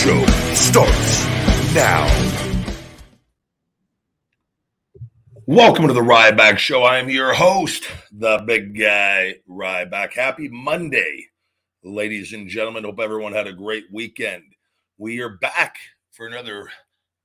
Show starts now. Welcome to the Ryback Show. I am your host, the big guy Ryback. Happy Monday, ladies and gentlemen. Hope everyone had a great weekend. We are back for another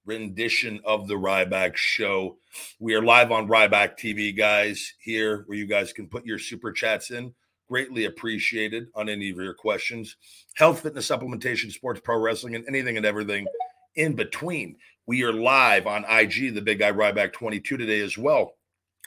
rendition of the Ryback Show. We are live on Ryback TV, guys, here where you guys can put your super chats in. Greatly appreciated on any of your questions. Health, fitness, supplementation, sports, pro wrestling, and anything and everything in between. We are live on IG, the Big Guy Ryback 22 today as well.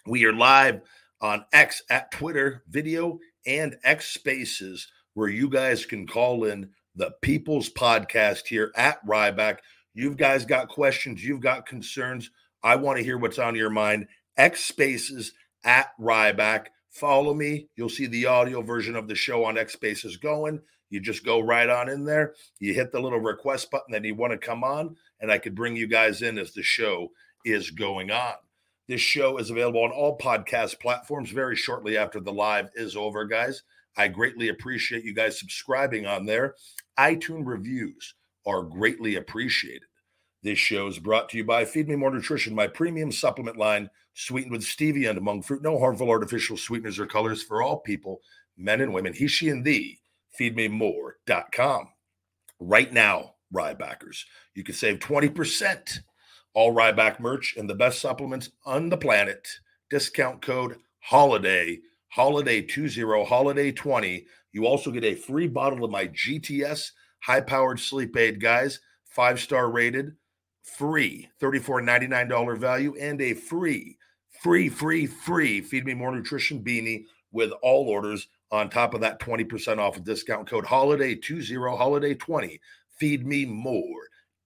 We are live on X at Twitter video and X Spaces, where you guys can call in the People's Podcast here at Ryback. You've guys got questions, you've got concerns. I want to hear what's on your mind. X Spaces at Ryback. Follow me. You'll see the audio version of the show on X Spaces going. You just go right on in there. You hit the little request button that you want to come on, and I could bring you guys in as the show is going on. This show is available on all podcast platforms very shortly after the live is over, guys. I greatly appreciate you guys subscribing on there. iTunes reviews are greatly appreciated. This show is brought to you by Feed Me More Nutrition, my premium supplement line, sweetened with stevia and monk fruit. No harmful artificial sweeteners or colors for all people, men and women. He, she, and thee. FeedMeMore.com. Right now, Rybackers, you can save 20%. All Ryback merch and the best supplements on the planet. Discount code HOLIDAY, HOLIDAY20, HOLIDAY20. You also get a free bottle of my GTS high powered sleep aid, guys. Five star rated, free, $34.99 value, and a free, free, free, free Feed Me More Nutrition beanie with all orders on top of that 20% off a discount code holiday20 holiday20 feed me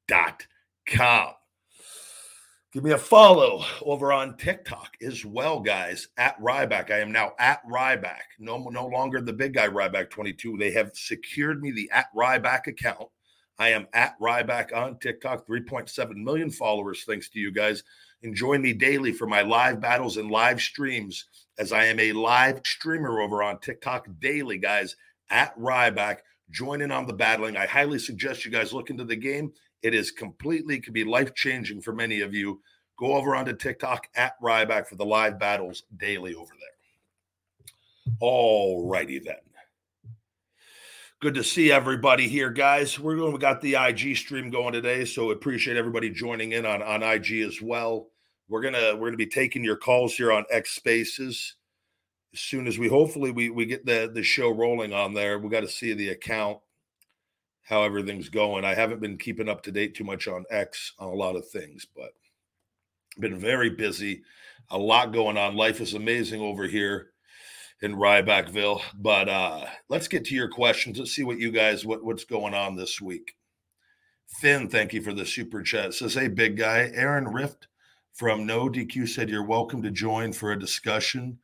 feedmemore.com give me a follow over on tiktok as well guys at ryback. I am now at ryback. No no longer the big guy ryback 22 they have secured me the at ryback account i am at ryback on tiktok 3.7 million followers thanks to you guys and join me daily for my live battles and live streams as I am a live streamer over on TikTok daily, guys, at Ryback. Join in on the battling. I highly suggest you guys look into the game. It is completely, could be life changing for many of you. Go over onto TikTok at Ryback for the live battles daily over there. All righty then. Good to see everybody here, guys. We're going. We got the IG stream going today, so appreciate everybody joining in on on IG as well. We're gonna we're gonna be taking your calls here on X Spaces as soon as we hopefully we we get the the show rolling on there. We got to see the account, how everything's going. I haven't been keeping up to date too much on X on a lot of things, but been very busy. A lot going on. Life is amazing over here in Rybackville. But uh let's get to your questions. Let's see what you guys what what's going on this week. Finn, thank you for the super chat. Says, hey, big guy. Aaron Rift from No DQ said you're welcome to join for a discussion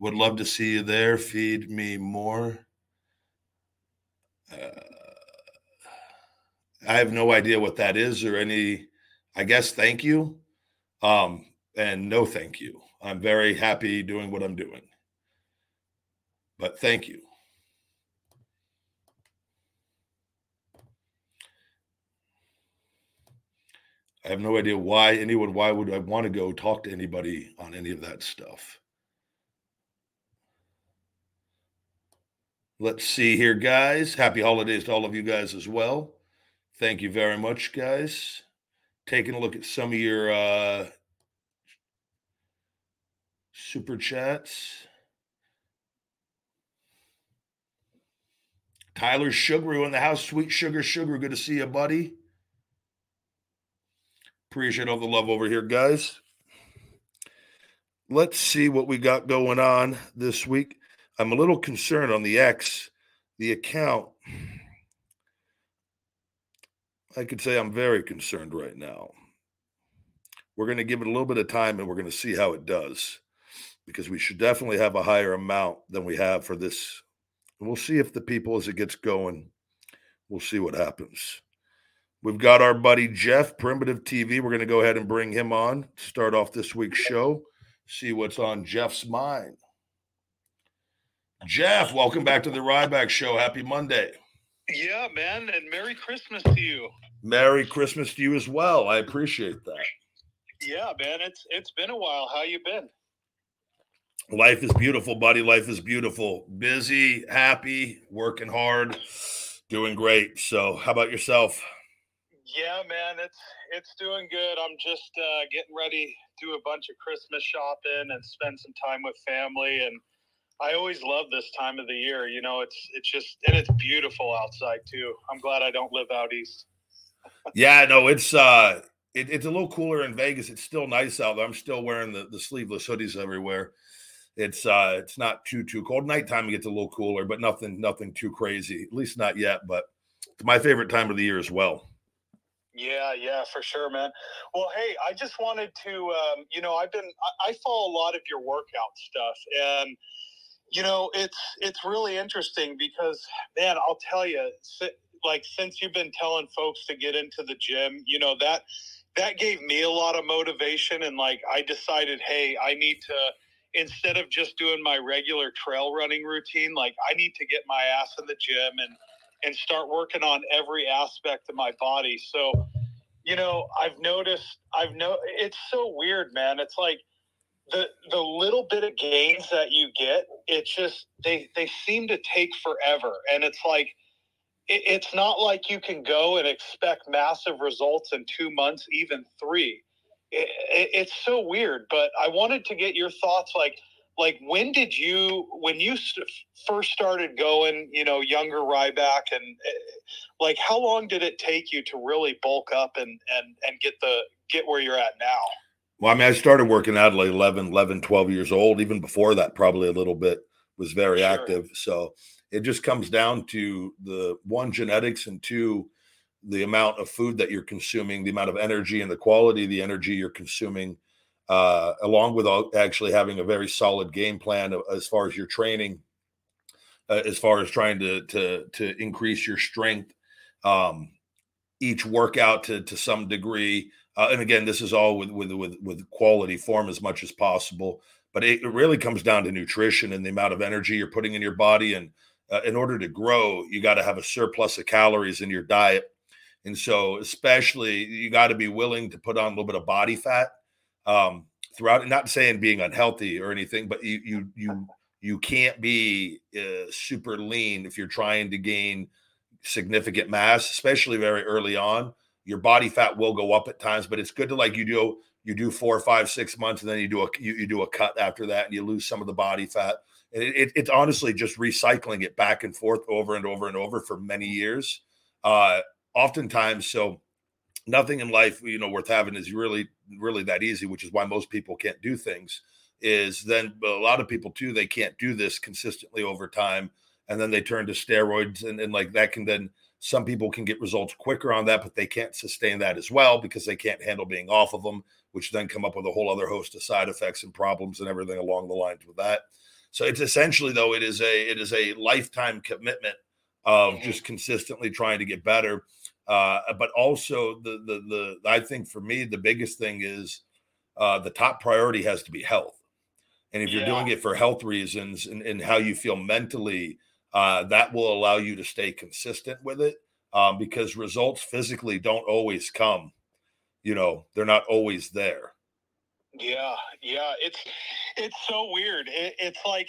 Would love to see you there. Feed me more. Uh, I have no idea what that is or any. I guess thank you, um, and no thank you. I'm very happy doing what I'm doing, but thank you. I have no idea why anyone, why would I want to go talk to anybody on any of that stuff? Let's see here, guys. Happy holidays to all of you guys as well. Thank you very much, guys. Taking a look at some of your uh, super chats. Tyler Sugar in the house. Sweet Sugar Sugar. Good to see you, buddy. Appreciate all the love over here, guys. Let's see what we got going on this week. I'm a little concerned on the X, the account. I could say I'm very concerned right now. We're going to give it a little bit of time and we're going to see how it does because we should definitely have a higher amount than we have for this. And we'll see if the people, as it gets going, we'll see what happens. We've got our buddy Jeff, Primitive TV. We're going to go ahead and bring him on to start off this week's show, see what's on Jeff's mind. Jeff, welcome back to the Ryback Show. Happy Monday. Yeah, man, and Merry Christmas to you. Merry Christmas to you as well. I appreciate that. Yeah, man, it's it's been a while. How you been? Life is beautiful, buddy. Life is beautiful. Busy, happy, working hard, doing great. So, how about yourself? Yeah, man, it's it's doing good. I'm just uh, getting ready to do a bunch of Christmas shopping and spend some time with family. And I always love this time of the year. You know, it's it's just and it's beautiful outside too. I'm glad I don't live out east. yeah, no, it's uh, it, it's a little cooler in Vegas. It's still nice out there. I'm still wearing the the sleeveless hoodies everywhere. It's uh, it's not too too cold. Nighttime it gets a little cooler, but nothing nothing too crazy. At least not yet. But it's my favorite time of the year as well. Yeah, yeah, for sure, man. Well, hey, I just wanted to, um, you know, I've been, I, I follow a lot of your workout stuff, and you know, it's it's really interesting because, man, I'll tell you, like since you've been telling folks to get into the gym, you know that that gave me a lot of motivation, and like I decided, hey, I need to instead of just doing my regular trail running routine, like I need to get my ass in the gym and and start working on every aspect of my body. So, you know, I've noticed, I've no, it's so weird, man. It's like the the little bit of gains that you get, it's just they they seem to take forever, and it's like it, it's not like you can go and expect massive results in two months, even three. It, it, it's so weird, but I wanted to get your thoughts, like like when did you when you first started going you know younger ryback and eh, like how long did it take you to really bulk up and and and get the get where you're at now well i mean i started working out at like 11 11 12 years old even before that probably a little bit was very sure. active so it just comes down to the one genetics and two the amount of food that you're consuming the amount of energy and the quality of the energy you're consuming uh, along with actually having a very solid game plan as far as your training, uh, as far as trying to to to increase your strength, um, each workout to to some degree. Uh, and again, this is all with with with with quality form as much as possible. But it, it really comes down to nutrition and the amount of energy you're putting in your body. And uh, in order to grow, you got to have a surplus of calories in your diet. And so, especially, you got to be willing to put on a little bit of body fat um, throughout. Not saying being unhealthy or anything, but you you you you can't be uh, super lean if you're trying to gain significant mass, especially very early on. Your body fat will go up at times, but it's good to like you do you do four, five, six months, and then you do a you, you do a cut after that, and you lose some of the body fat. And it, it, it's honestly just recycling it back and forth over and over and over for many years. Uh, oftentimes, so nothing in life you know worth having is really really that easy which is why most people can't do things is then a lot of people too they can't do this consistently over time and then they turn to steroids and, and like that can then some people can get results quicker on that but they can't sustain that as well because they can't handle being off of them which then come up with a whole other host of side effects and problems and everything along the lines with that So it's essentially though it is a it is a lifetime commitment of Mhm. just consistently trying to get better. Uh, but also the the the I think for me the biggest thing is uh, the top priority has to be health. And if you're doing it for health reasons and, and how you feel mentally, uh, that will allow you to stay consistent with it um, because results physically don't always come. You know, they're not always there. Yeah, yeah, it's it's so weird. It, it's like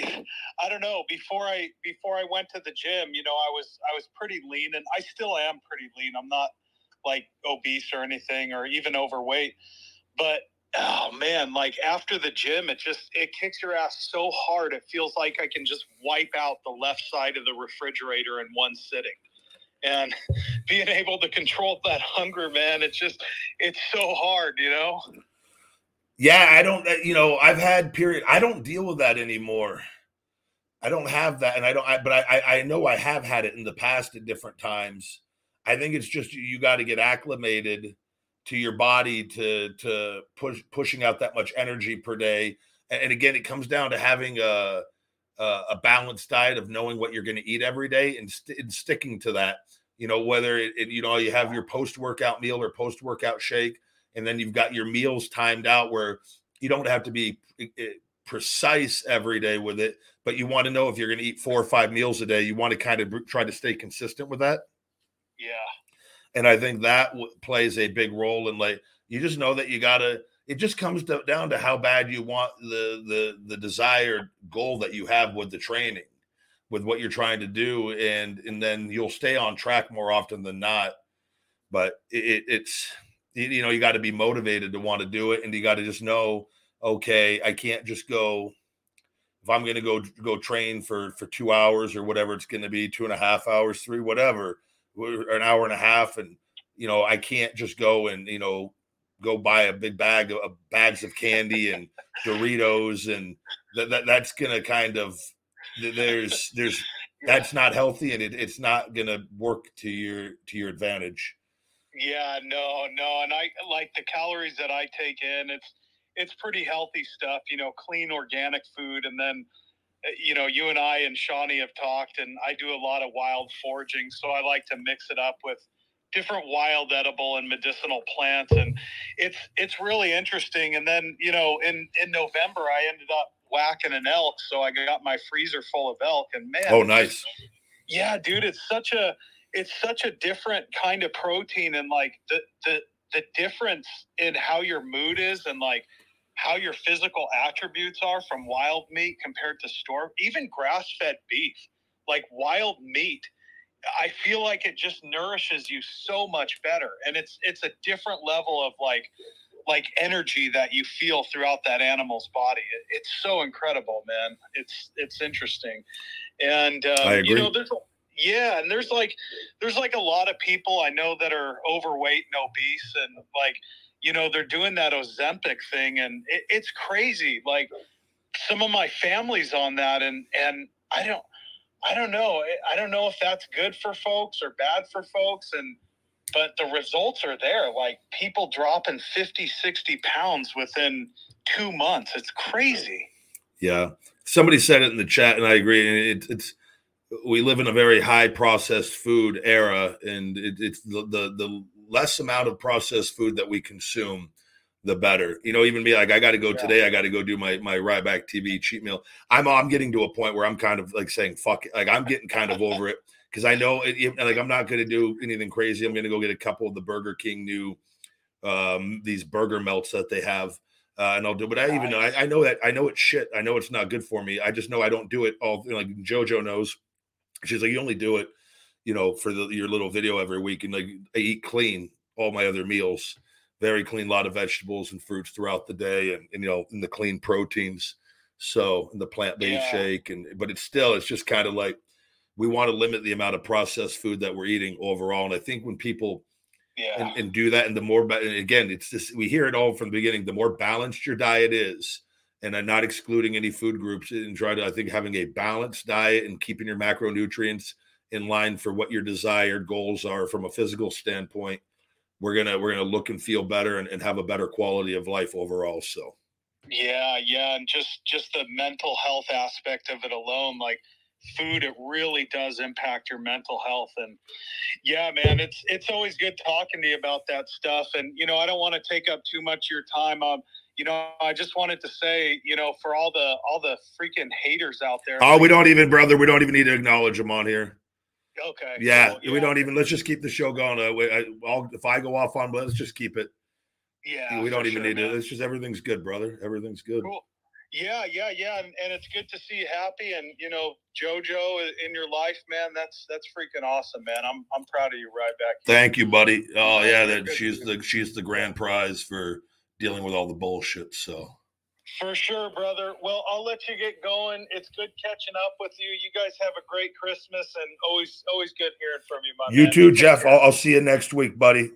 I don't know. Before I before I went to the gym, you know, I was I was pretty lean, and I still am pretty lean. I'm not like obese or anything, or even overweight. But oh man, like after the gym, it just it kicks your ass so hard. It feels like I can just wipe out the left side of the refrigerator in one sitting. And being able to control that hunger, man, it's just it's so hard, you know. Yeah, I don't, you know, I've had period. I don't deal with that anymore. I don't have that, and I don't. I, but I, I, know I have had it in the past at different times. I think it's just you, got to get acclimated to your body to to push pushing out that much energy per day. And, again, it comes down to having a a, a balanced diet of knowing what you're going to eat every day and, st- and sticking to that. You know, whether it, it you know you have your post workout meal or post workout shake and then you've got your meals timed out where you don't have to be eh, eh, precise every day with it but you want to know if you're going to eat four or five meals a day you want to kind of try to stay consistent with that Yeah. and i think that w- plays a big role in like you just know that you gotta it just comes do- down to how bad you want the the the desired goal that you have with the training with what you're trying to do and and then you'll stay on track more often than not but it, it, it's you know you got to be motivated to want to do it and you got to just know okay i can't just go if i'm going to go go train for for two hours or whatever it's going to be two and a half hours three whatever an hour and a half and you know i can't just go and you know go buy a big bag of, of bags of candy and doritos and that, that that's going to kind of there's there's that's not healthy and it, it's not going to work to your to your advantage Yeah, no, no, and I like the calories that I take in. It's it's pretty healthy stuff, you know, clean organic food, and then uh, you know, you and I and Shawnee have talked, and I do a lot of wild foraging, so I like to mix it up with different wild edible and medicinal plants, and it's it's really interesting. And then you know, in in November, I ended up whacking an elk, so I got my freezer full of elk, and man, oh nice yeah, dude, it's such a it's such a different kind of protein and like the the the difference in how your mood is and like how your physical attributes are from wild meat compared to store even grass-fed beef like wild meat i feel like it just nourishes you so much better. And it's it's a different level of like like energy that you feel throughout that animal's body. It, it's so incredible man. It's it's interesting. And um, you know there's a, yeah and there's like there's like a lot of people i know that are overweight and obese and like you know they're doing that ozempic thing and it, it's crazy. Like some of my family's on that and and i don't i don't know. I don't know if that's good for folks or bad for folks and but the results are there. Like people dropping 50 60 pounds within two months. It's crazy. Yeah, somebody said it in the chat, and I agree. It, it's we live in a very high processed food era, and it, it's the, the the less amount of processed food that we consume, the better. You know, even me, like I got to go Yeah. today. I got to go do my my Ryback TV cheat meal. I'm I'm getting to a point where I'm kind of like saying fuck it. Like I'm getting kind of over it because I know it, like I'm not going to do anything crazy. I'm going to go get a couple of the Burger King new um these burger melts that they have uh, and I'll do. But I even know I, I know that I know it's shit. I know it's not good for me. I just know I don't do it all. Like JoJo knows. She's like, you only do it, you know, for the, your little video every week, and like I eat clean all my other meals, very clean, lot of vegetables and fruits throughout the day, and, and you know, and the clean proteins. So and the plant based Yeah. shake, and but it's still it's just kind of like we want to limit the amount of processed food that we're eating overall. And I think when people yeah and, and do that and the more and again it's just we hear it all from the beginning the more balanced your diet is and I'm not excluding any food groups and try to i think having a balanced diet and keeping your macronutrients in line for what your desired goals are from a physical standpoint we're gonna we're gonna look and feel better and, and have a better quality of life overall so Yeah, yeah, and just just the mental health aspect of it alone, like food, it really does impact your mental health. And yeah, man, it's it's always good talking to you about that stuff. And you know, I don't want to take up too much of your time. Um, you know, I just wanted to say, you know, for all the all the freaking haters out there. Oh, we don't even, brother. We don't even need to acknowledge them on here. Okay. Yeah, so, we don't even. Let's just keep the show going. Uh, I, I'll, if I go off on, but let's just keep it. Yeah. we don't even sure, need to. man. It's just everything's good, brother. Everything's good. Cool. Yeah, yeah, yeah, and, and it's good to see you happy, and you know, JoJo in your life, man. That's that's freaking awesome, man. I'm I'm proud of you, Ryback. Thank you, buddy. Oh Yeah, yeah, that she's the she's the grand prize for dealing with all the bullshit. So For sure, brother. Well, I'll let you get going. It's good catching up with you. You guys have a great Christmas, and always always good hearing from you, my you man. too, Take Jeff. I'll, I'll see you next week, buddy.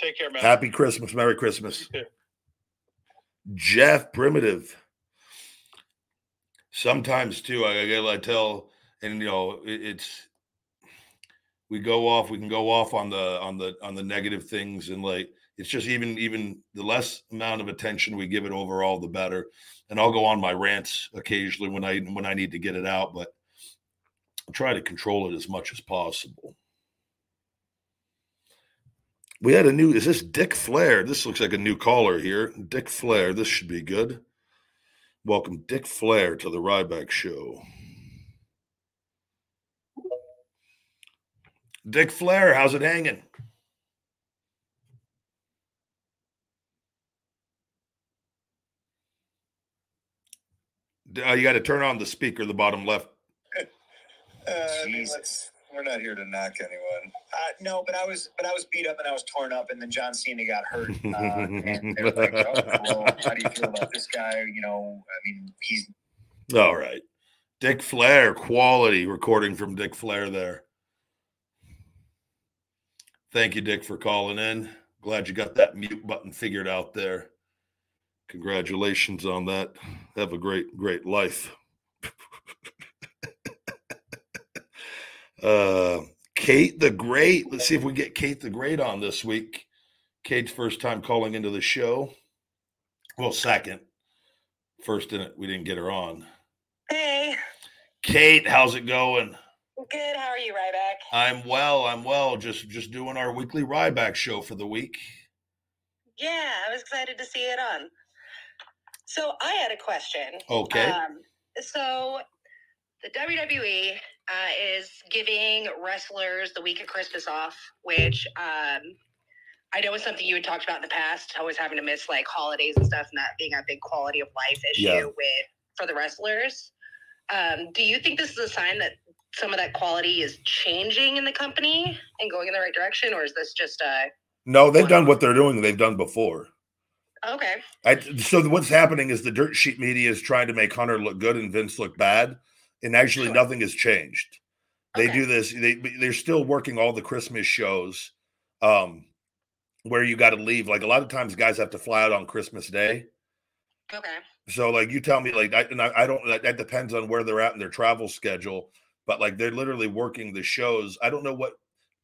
Take care, man. Happy Christmas, Merry Christmas, Jeff Primitive. Sometimes too, I, I I tell, and you know, it, it's we go off. We can go off on the on the on the negative things, and like it's just even even the less amount of attention we give it overall, the better. And I'll go on my rants occasionally when I when I need to get it out, but I try to control it as much as possible. We had a new. Is this Dick Flair? This looks like a new caller here. Dick Flair. This should be good. Welcome, Dick Flair, to the Ryback Show. Dick Flair, how's it hanging? Uh, you got to turn on the speaker, the bottom left. Uh, I mean, let's, we're not here to knock anyone. Uh, no, but I was, but I was beat up and I was torn up, and then John Cena got hurt. Uh, and they were like, oh, well, how do you feel about this guy? You know, I mean, he's All right. Dick Flair, quality recording from Dick Flair there. Thank you, Dick, for calling in. Glad you got that mute button figured out there. Congratulations on that. Have a great, great life. uh, Kate the Great. Let's see if we get Kate the Great on this week. Kate's first time calling into the show. Well, second. First in it, we didn't get her on. Hey, Kate, how's it going? good. How are you, Ryback? I'm well. I'm well. Just just doing our weekly Ryback show for the week. Yeah, I was excited to see it on. So I had a question. Okay. Um, so the WWE uh, is giving wrestlers the week of Christmas off, which um, I know is something you had talked about in the past, always having to miss like holidays and stuff, and that being a big quality of life issue Yeah. with for the wrestlers. Um, do you think this is a sign that some of that quality is changing in the company and going in the right direction, or is this just a no, they've done what they're doing. They've done before. Okay? I, so what's happening is the dirt sheet media is trying to make Hunter look good and Vince look bad, and actually Sure. nothing has changed. They Okay. do this. They they're still working all the Christmas shows, um, where you got to leave. Like a lot of times, guys have to fly out on Christmas Day. Okay. So like you tell me like I and I, I don't that, that depends on where they're at in their travel schedule, but like they're literally working the shows. I don't know what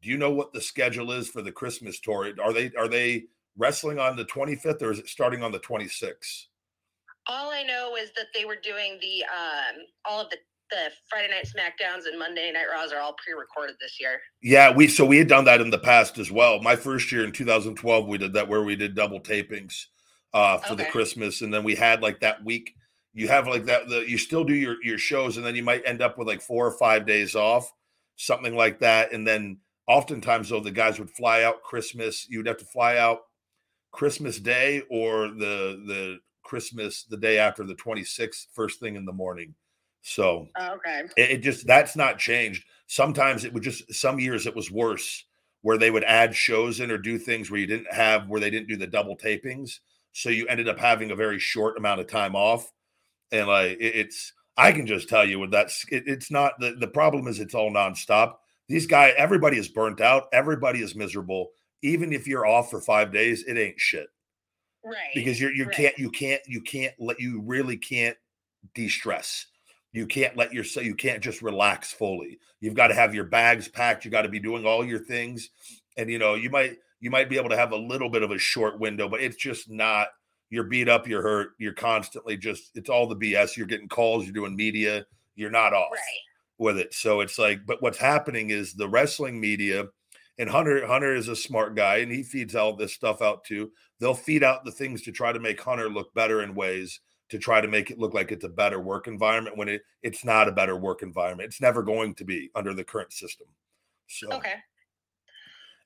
do you know what the schedule is for the Christmas tour? Are they are they wrestling on the 25th or is it starting on the 26th? All I know is that they were doing the um all of the the Friday night Smackdowns and Monday Night Raws are all pre-recorded this year. Yeah, we so we had done that in the past as well. My first year in 2012, we did that where we did double tapings uh for the Christmas, and then we had like that week. You have like that. The, you still do your your shows, and then you might end up with like four or five days off, something like that. And then oftentimes, though, the guys would fly out Christmas. You'd have to fly out Christmas Day or the the Christmas the day after the 26th, first thing in the morning. So Oh, okay. it, it just that's not changed. Sometimes it would just some years it was worse where they would add shows in or do things where you didn't have where they didn't do the double tapings. So you ended up having a very short amount of time off. And like it, it's I can just tell you with that's it, it's not the, the problem is it's all nonstop. These guys, everybody is burnt out, everybody is miserable. Even if you're off for five days, it ain't shit Right. because you're you right. can't you can't you can't let you really can't de-stress you can't let yourself you can't just relax fully you've got to have your bags packed you got to be doing all your things and you know you might you might be able to have a little bit of a short window but it's just not you're beat up, you're hurt, you're constantly just it's all the BS. You're getting calls, you're doing media, you're not off Right. with it. So it's like, but what's happening is the wrestling media and Hunter Hunter is a smart guy and he feeds all this stuff out too. They'll feed out the things to try to make Hunter look better in ways to try to make it look like it's a better work environment when it it's not a better work environment. It's never going to be under the current system. So Okay.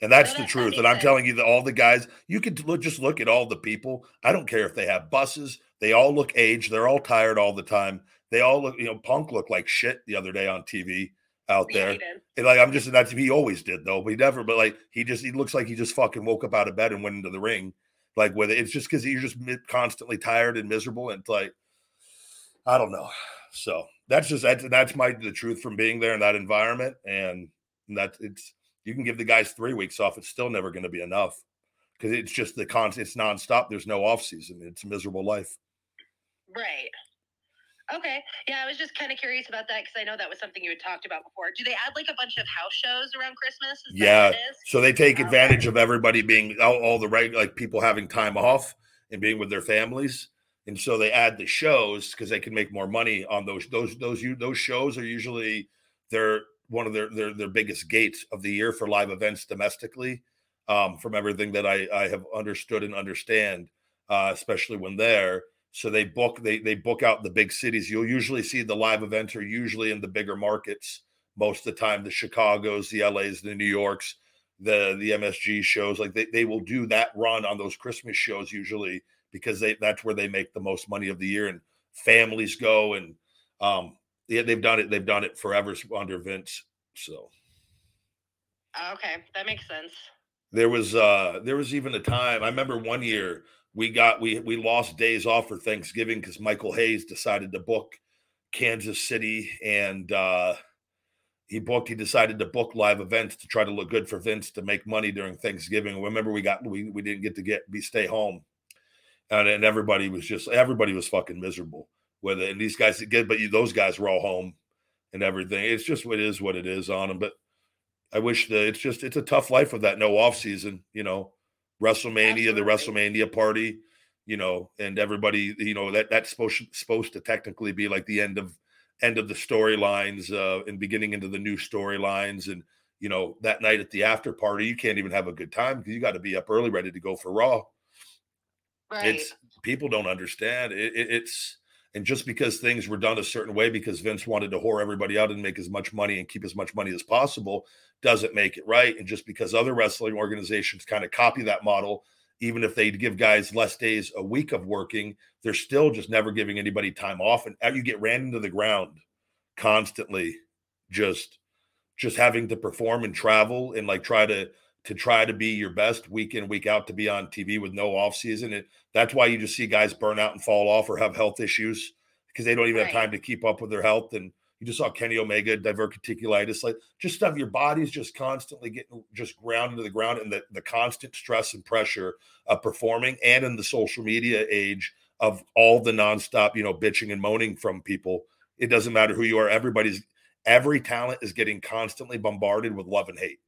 and that's No, the that- truth. And I'm sense. telling you that all the guys, you could look, just look at all the people. I don't care if they have buses. They all look aged. They're all tired all the time. They all look, you know, Punk looked like shit the other day on TV out there. he did. And like I'm just that's he always did though, but he never. But like he just he looks like he just fucking woke up out of bed and went into the ring. Like with it, it's just because you're just constantly tired and miserable, and like I don't know. So that's just that's that's my the truth from being there in that environment, and that it's you can give the guys three weeks off, it's still never going to be enough because it's just the constant, it's nonstop. There's no off season. It's a miserable life. Right. Okay. Yeah, I was just kind of curious about that because I know that was something you had talked about before. Do they add like a bunch of house shows around Christmas? Is Yeah. what it is? So they take Okay. advantage of everybody being all, all the right, like people having time off and being with their families. And so they add the shows because they can make more money on those. Those those you those shows are usually they're one of their their their biggest gates of the year for live events domestically. Um, from everything that I I have understood and understand, uh, especially when they're so they book they they book out the big cities. You'll usually see the live events are usually in the bigger markets most of the time. The Chicago's, the LA's, the New Yorks, the the MSG shows like they, they will do that run on those Christmas shows usually because they that's where they make the most money of the year and families go and um yeah they've done it they've done it forever under Vince so Okay, that makes sense. there was uh there was even a time I remember one year we got we we lost days off for Thanksgiving because Michael Hayes decided to book Kansas City and uh he booked he decided to book live events to try to look good for Vince to make money during Thanksgiving. Remember we got we we didn't get to get be stay home. And, and everybody was just everybody was fucking miserable with it. And these guys get but you, those guys were all home and everything. It's just what is what it is on them. But I wish that it's just it's a tough life with that no off season, you know. WrestleMania, the WrestleMania party, you know, and everybody, you know, that that's supposed supposed to technically be like the end of end of the storylines uh and beginning into the new storylines and you know that night at the after party you can't even have a good time because you got to be up early ready to go for raw Right. it's people don't understand it, it- it's and just because things were done a certain way because Vince wanted to whore everybody out and make as much money and keep as much money as possible doesn't make it right and just because other wrestling organizations kind of copy that model even if they give guys less days a week of working they're still just never giving anybody time off and uh, you get ran into the ground constantly just just having to perform and travel and like try to to try to be your best week in week out to be on TV with no off season. It, that's why you just see guys burn out and fall off or have health issues because they don't even have time to keep up with their health. And you just saw Kenny Omega diverticulitis, like just stuff. Your body's just constantly getting just ground into the ground, and the the constant stress and pressure of performing, and in the social media age of all the nonstop, you know, bitching and moaning from people. It doesn't matter who you are. Everybody's every talent is getting constantly bombarded with love and hate,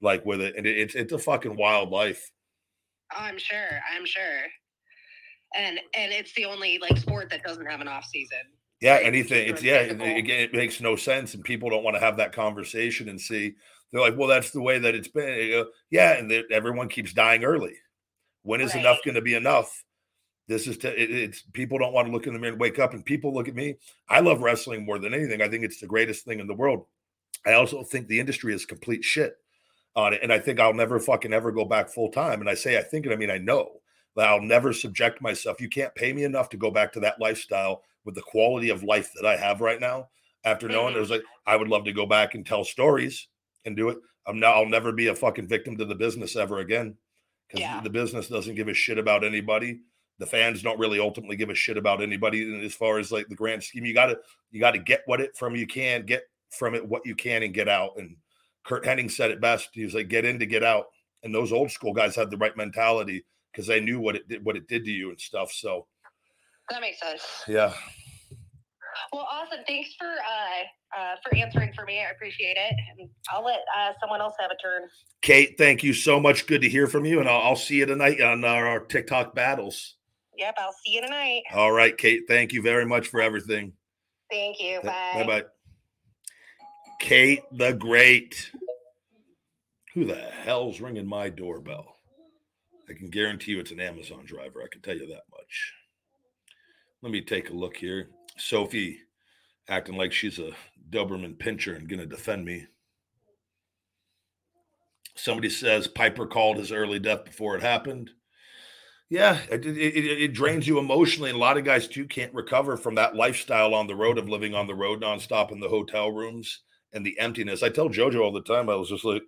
like with it, and it, it's it's a fucking wild life. I'm sure. I'm sure. And and it's the only like sport that doesn't have an off season. Yeah, anything. It's yeah. it- Again, it makes no sense, and people don't want to have that conversation and see. They're like, "Well, that's the way that it's been." Go, yeah, and everyone keeps dying early. When is enough going to be enough? This is to, it, it's people don't want to look in the mirror and wake up, and people look at me. I love wrestling more than anything. I think it's the greatest thing in the world. I also think the industry is complete shit on it, and I think I'll never fucking ever go back full time. And I say I think, and I mean I know that I'll never subject myself. You can't pay me enough to go back to that lifestyle with the quality of life that I have right now. After knowing it mm-hmm. was like I would love to go back and tell stories and do it. I'm now I'll never be a fucking victim to the business ever again because Yeah. the business doesn't give a shit about anybody. The fans don't really ultimately give a shit about anybody. And as far as like the grand scheme, you gotta you gotta get what it from you can get from it what you can and get out. And Curt Hennig said it best. He was like, get in to get out. And those old school guys had the right mentality because I knew what it did, what it did to you and stuff. So That makes sense. yeah, Well, awesome. Thanks for uh, uh, for answering for me. I appreciate it. And I'll let uh, someone else have a turn. Kate, thank you so much. Good to hear from you, and I'll, I'll see you tonight on our, our TikTok battles. Yep, I'll see you tonight. All right, Kate. Thank you very much for everything. Thank you. Bye. Bye bye. Kate the Great. Who the hell's ringing my doorbell? I can guarantee you it's an Amazon driver. I can tell you that much. Let me take a look here. Sophie acting like she's a Doberman pinscher and going to defend me. Somebody says Piper called his early death before it happened. Yeah, it, it, it, drains you emotionally. And a lot of guys, too, can't recover from that lifestyle on the road of living on the road nonstop in the hotel rooms and the emptiness. I tell JoJo all the time, I was just like,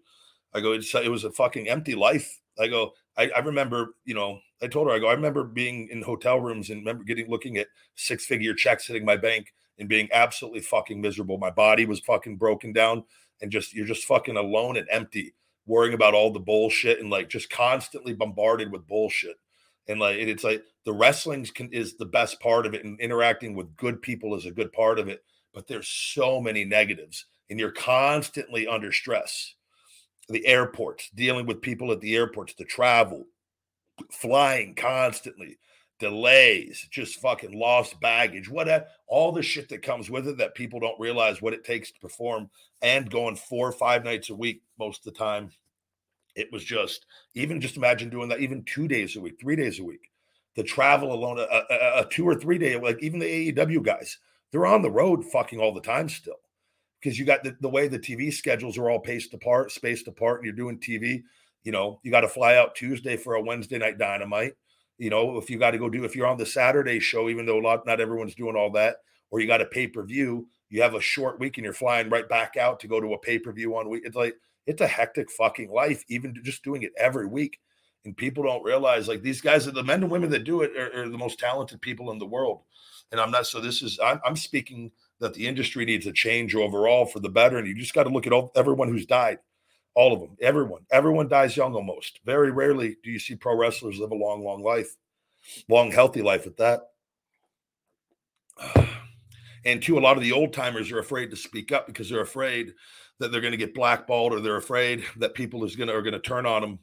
I go, it was a fucking empty life. I go, I, I remember, you know, I told her, I go, I remember being in hotel rooms and remember getting looking at six figure checks hitting my bank and being absolutely fucking miserable. My body was fucking broken down and just, you're just fucking alone and empty, worrying about all the bullshit and like just constantly bombarded with bullshit. And like, it's like the wrestling can, is the best part of it and interacting with good people is a good part of it. But there's so many negatives and you're constantly under stress the airports, dealing with people at the airports, the travel, flying constantly, delays, just fucking lost baggage, whatever, all the shit that comes with it that people don't realize what it takes to perform and going four or five nights a week most of the time. It was just, even just imagine doing that even two days a week, three days a week. The travel alone, a, a, a two or three day, like even the AEW guys, they're on the road fucking all the time still because you got the, the way the TV schedules are all paced apart, spaced apart, and you're doing TV. You know, you got to fly out Tuesday for a Wednesday night dynamite. You know, if you got to go do if you're on the Saturday show, even though a lot not everyone's doing all that, or you got a pay per view, you have a short week and you're flying right back out to go to a pay per view on week. It's like it's a hectic fucking life, even just doing it every week. And people don't realize like these guys are the men and women that do it are, are the most talented people in the world. And I'm not so this is I'm, I'm speaking that the industry needs a change overall for the better. And you just got to look at all, everyone who's died, all of them, everyone. Everyone dies young almost. Very rarely do you see pro wrestlers live a long, long life, long, healthy life at that. And two, a lot of the old timers are afraid to speak up because they're afraid that they're going to get blackballed or they're afraid that people is going to are going to turn on them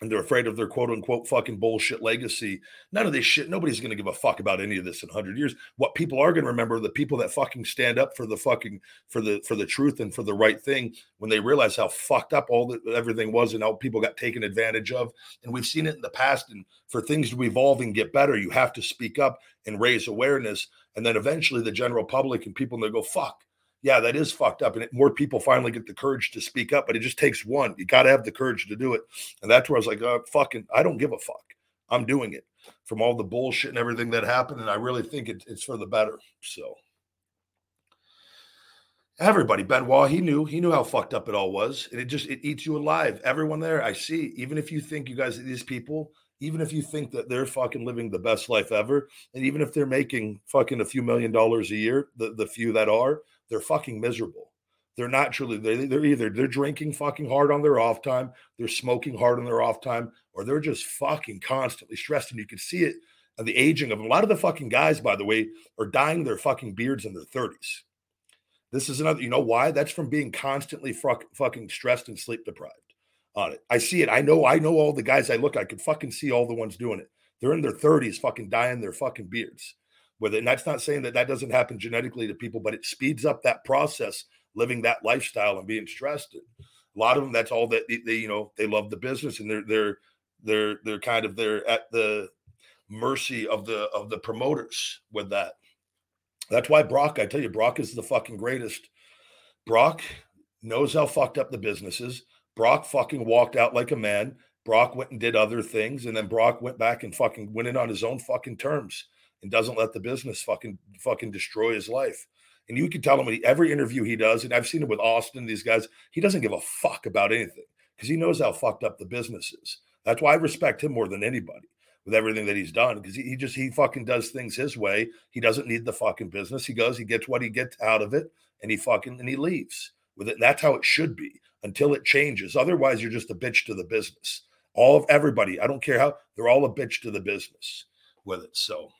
and they're afraid of their quote unquote fucking bullshit legacy. None of this shit, nobody's going to give a fuck about any of this in 100 years. What people are going to remember are the people that fucking stand up for the fucking for the for the truth and for the right thing when they realize how fucked up all the everything was and how people got taken advantage of. And we've seen it in the past and for things to evolve and get better, you have to speak up and raise awareness and then eventually the general public and people they go fuck yeah, that is fucked up. And it, more people finally get the courage to speak up, but it just takes one. You got to have the courage to do it. And that's where I was like, uh, oh, fucking, I don't give a fuck. I'm doing it from all the bullshit and everything that happened. And I really think it, it's for the better. So everybody, Benoit, he knew, he knew how fucked up it all was. And it just, it eats you alive. Everyone there, I see, even if you think you guys, these people, even if you think that they're fucking living the best life ever, and even if they're making fucking a few million dollars a year, the, the few that are, they're fucking miserable. They're not truly, they, they're either they're drinking fucking hard on their off time, they're smoking hard on their off time, or they're just fucking constantly stressed. And you can see it of the aging of them. A lot of the fucking guys, by the way, are dying their fucking beards in their 30s. This is another, you know why? That's from being constantly fuck, fucking stressed and sleep deprived on it. I see it. I know, I know all the guys I look, I could fucking see all the ones doing it. They're in their 30s, fucking dying their fucking beards with it. And that's not saying that that doesn't happen genetically to people, but it speeds up that process, living that lifestyle and being stressed. A lot of them, that's all that they, they, you know, they love the business and they're, they're, they're, they're kind of, they're at the mercy of the, of the promoters with that. That's why Brock, I tell you, Brock is the fucking greatest. Brock knows how fucked up the business is. Brock fucking walked out like a man. Brock went and did other things, and then Brock went back and fucking went in on his own fucking terms and doesn't let the business fucking fucking destroy his life. And you can tell him every interview he does, and I've seen it with Austin, these guys, he doesn't give a fuck about anything because he knows how fucked up the business is. That's why I respect him more than anybody with everything that he's done because he, he just he fucking does things his way. He doesn't need the fucking business. He goes, he gets what he gets out of it, and he fucking and he leaves with it. And that's how it should be until it changes. Otherwise, you're just a bitch to the business. All of everybody, I don't care how they're all a bitch to the business with it. So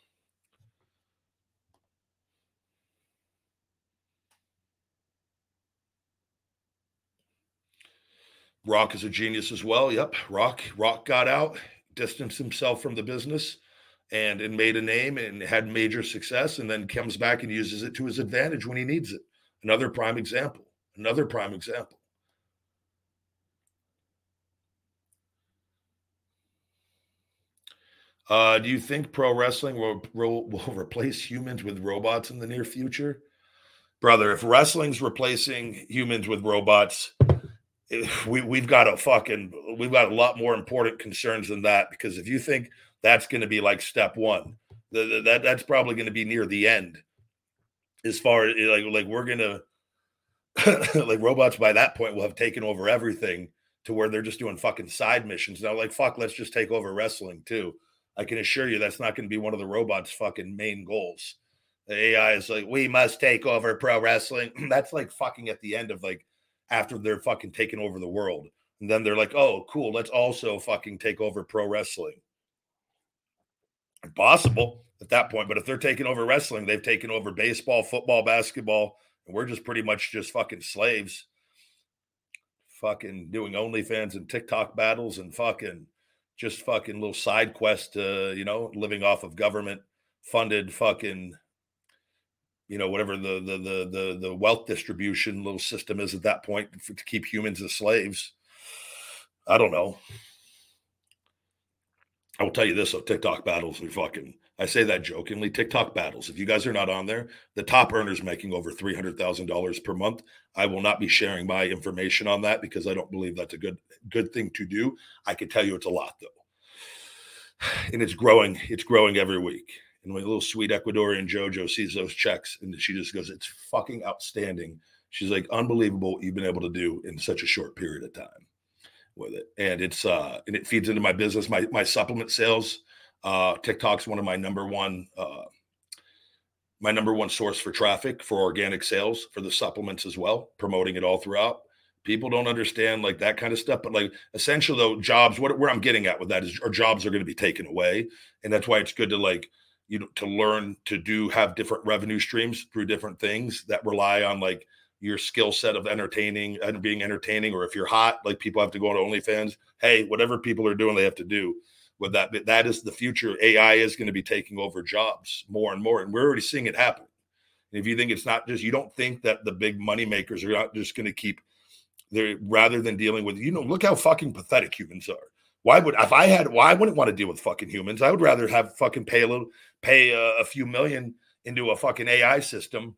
Rock is a genius as well. Yep. Rock, Rock got out, distanced himself from the business, and and made a name and had major success and then comes back and uses it to his advantage when he needs it another prime example another prime example uh, do you think pro wrestling will, will, will replace humans with robots in the near future brother if wrestling's replacing humans with robots we, we've got a fucking we've got a lot more important concerns than that because if you think that's going to be like step one. The, the, that that's probably going to be near the end, as far as like like we're gonna like robots by that point will have taken over everything to where they're just doing fucking side missions now. Like fuck, let's just take over wrestling too. I can assure you that's not going to be one of the robots' fucking main goals. The AI is like, we must take over pro wrestling. that's like fucking at the end of like after they're fucking taking over the world. And then they're like, oh, cool, let's also fucking take over pro wrestling. Possible at that point, but if they're taking over wrestling, they've taken over baseball, football, basketball, and we're just pretty much just fucking slaves. Fucking doing OnlyFans and TikTok battles and fucking just fucking little side quest, uh, you know, living off of government funded fucking, you know, whatever the the the the the wealth distribution little system is at that point for, to keep humans as slaves. I don't know. I will tell you this: though, TikTok battles are fucking. I say that jokingly. TikTok battles. If you guys are not on there, the top earners making over three hundred thousand dollars per month. I will not be sharing my information on that because I don't believe that's a good good thing to do. I can tell you it's a lot though, and it's growing. It's growing every week. And my little sweet Ecuadorian JoJo sees those checks, and she just goes, "It's fucking outstanding." She's like, "Unbelievable! What You've been able to do in such a short period of time." with it, and it's uh, and it feeds into my business, my my supplement sales. Uh, TikTok's one of my number one uh, my number one source for traffic for organic sales for the supplements as well, promoting it all throughout. People don't understand like that kind of stuff, but like essentially though, jobs. What where I'm getting at with that is, our jobs are going to be taken away, and that's why it's good to like you know to learn to do have different revenue streams through different things that rely on like your skill set of entertaining and being entertaining, or if you're hot, like people have to go on OnlyFans. Hey, whatever people are doing, they have to do with that. But that is the future. AI is going to be taking over jobs more and more, and we're already seeing it happen. If you think it's not just, you don't think that the big money makers are not just going to keep there rather than dealing with, you know, look how fucking pathetic humans are. Why would if I had? Why well, wouldn't want to deal with fucking humans? I would rather have fucking pay a little, pay a, a few million into a fucking AI system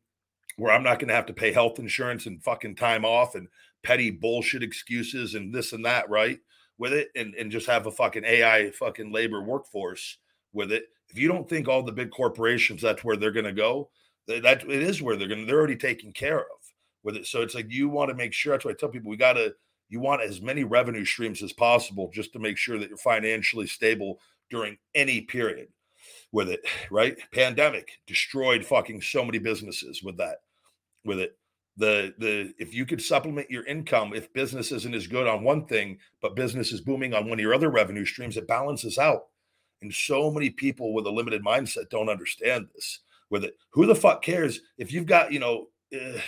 where I'm not going to have to pay health insurance and fucking time off and petty bullshit excuses and this and that, right? With it and, and just have a fucking AI fucking labor workforce with it. If you don't think all the big corporations that's where they're going to go, that it is where they're going to, they're already taken care of with it. So it's like you want to make sure that's why I tell people we got to, you want as many revenue streams as possible just to make sure that you're financially stable during any period with it, right? Pandemic destroyed fucking so many businesses with that, with it. The the if you could supplement your income, if business isn't as good on one thing, but business is booming on one of your other revenue streams, it balances out. And so many people with a limited mindset don't understand this. With it, who the fuck cares if you've got you know uh,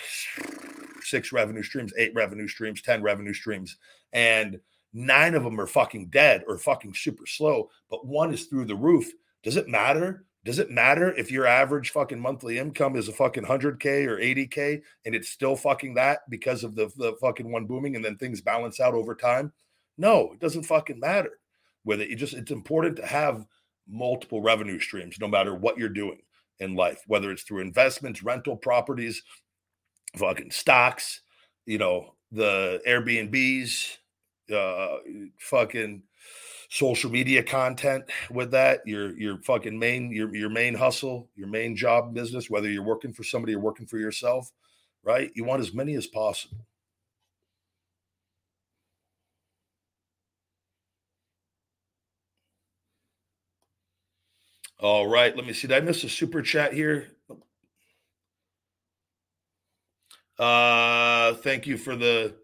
six revenue streams, eight revenue streams, ten revenue streams, and nine of them are fucking dead or fucking super slow, but one is through the roof does it matter? Does it matter if your average fucking monthly income is a fucking 100K or 80K and it's still fucking that because of the, the fucking one booming and then things balance out over time? No, it doesn't fucking matter with it. You just, it's important to have multiple revenue streams no matter what you're doing in life, whether it's through investments, rental properties, fucking stocks, you know, the Airbnbs, uh, fucking social media content with that your your fucking main your your main hustle your main job business whether you're working for somebody or working for yourself right? You want as many as possible. All right let me see did i miss a super chat here? Uh thank you for the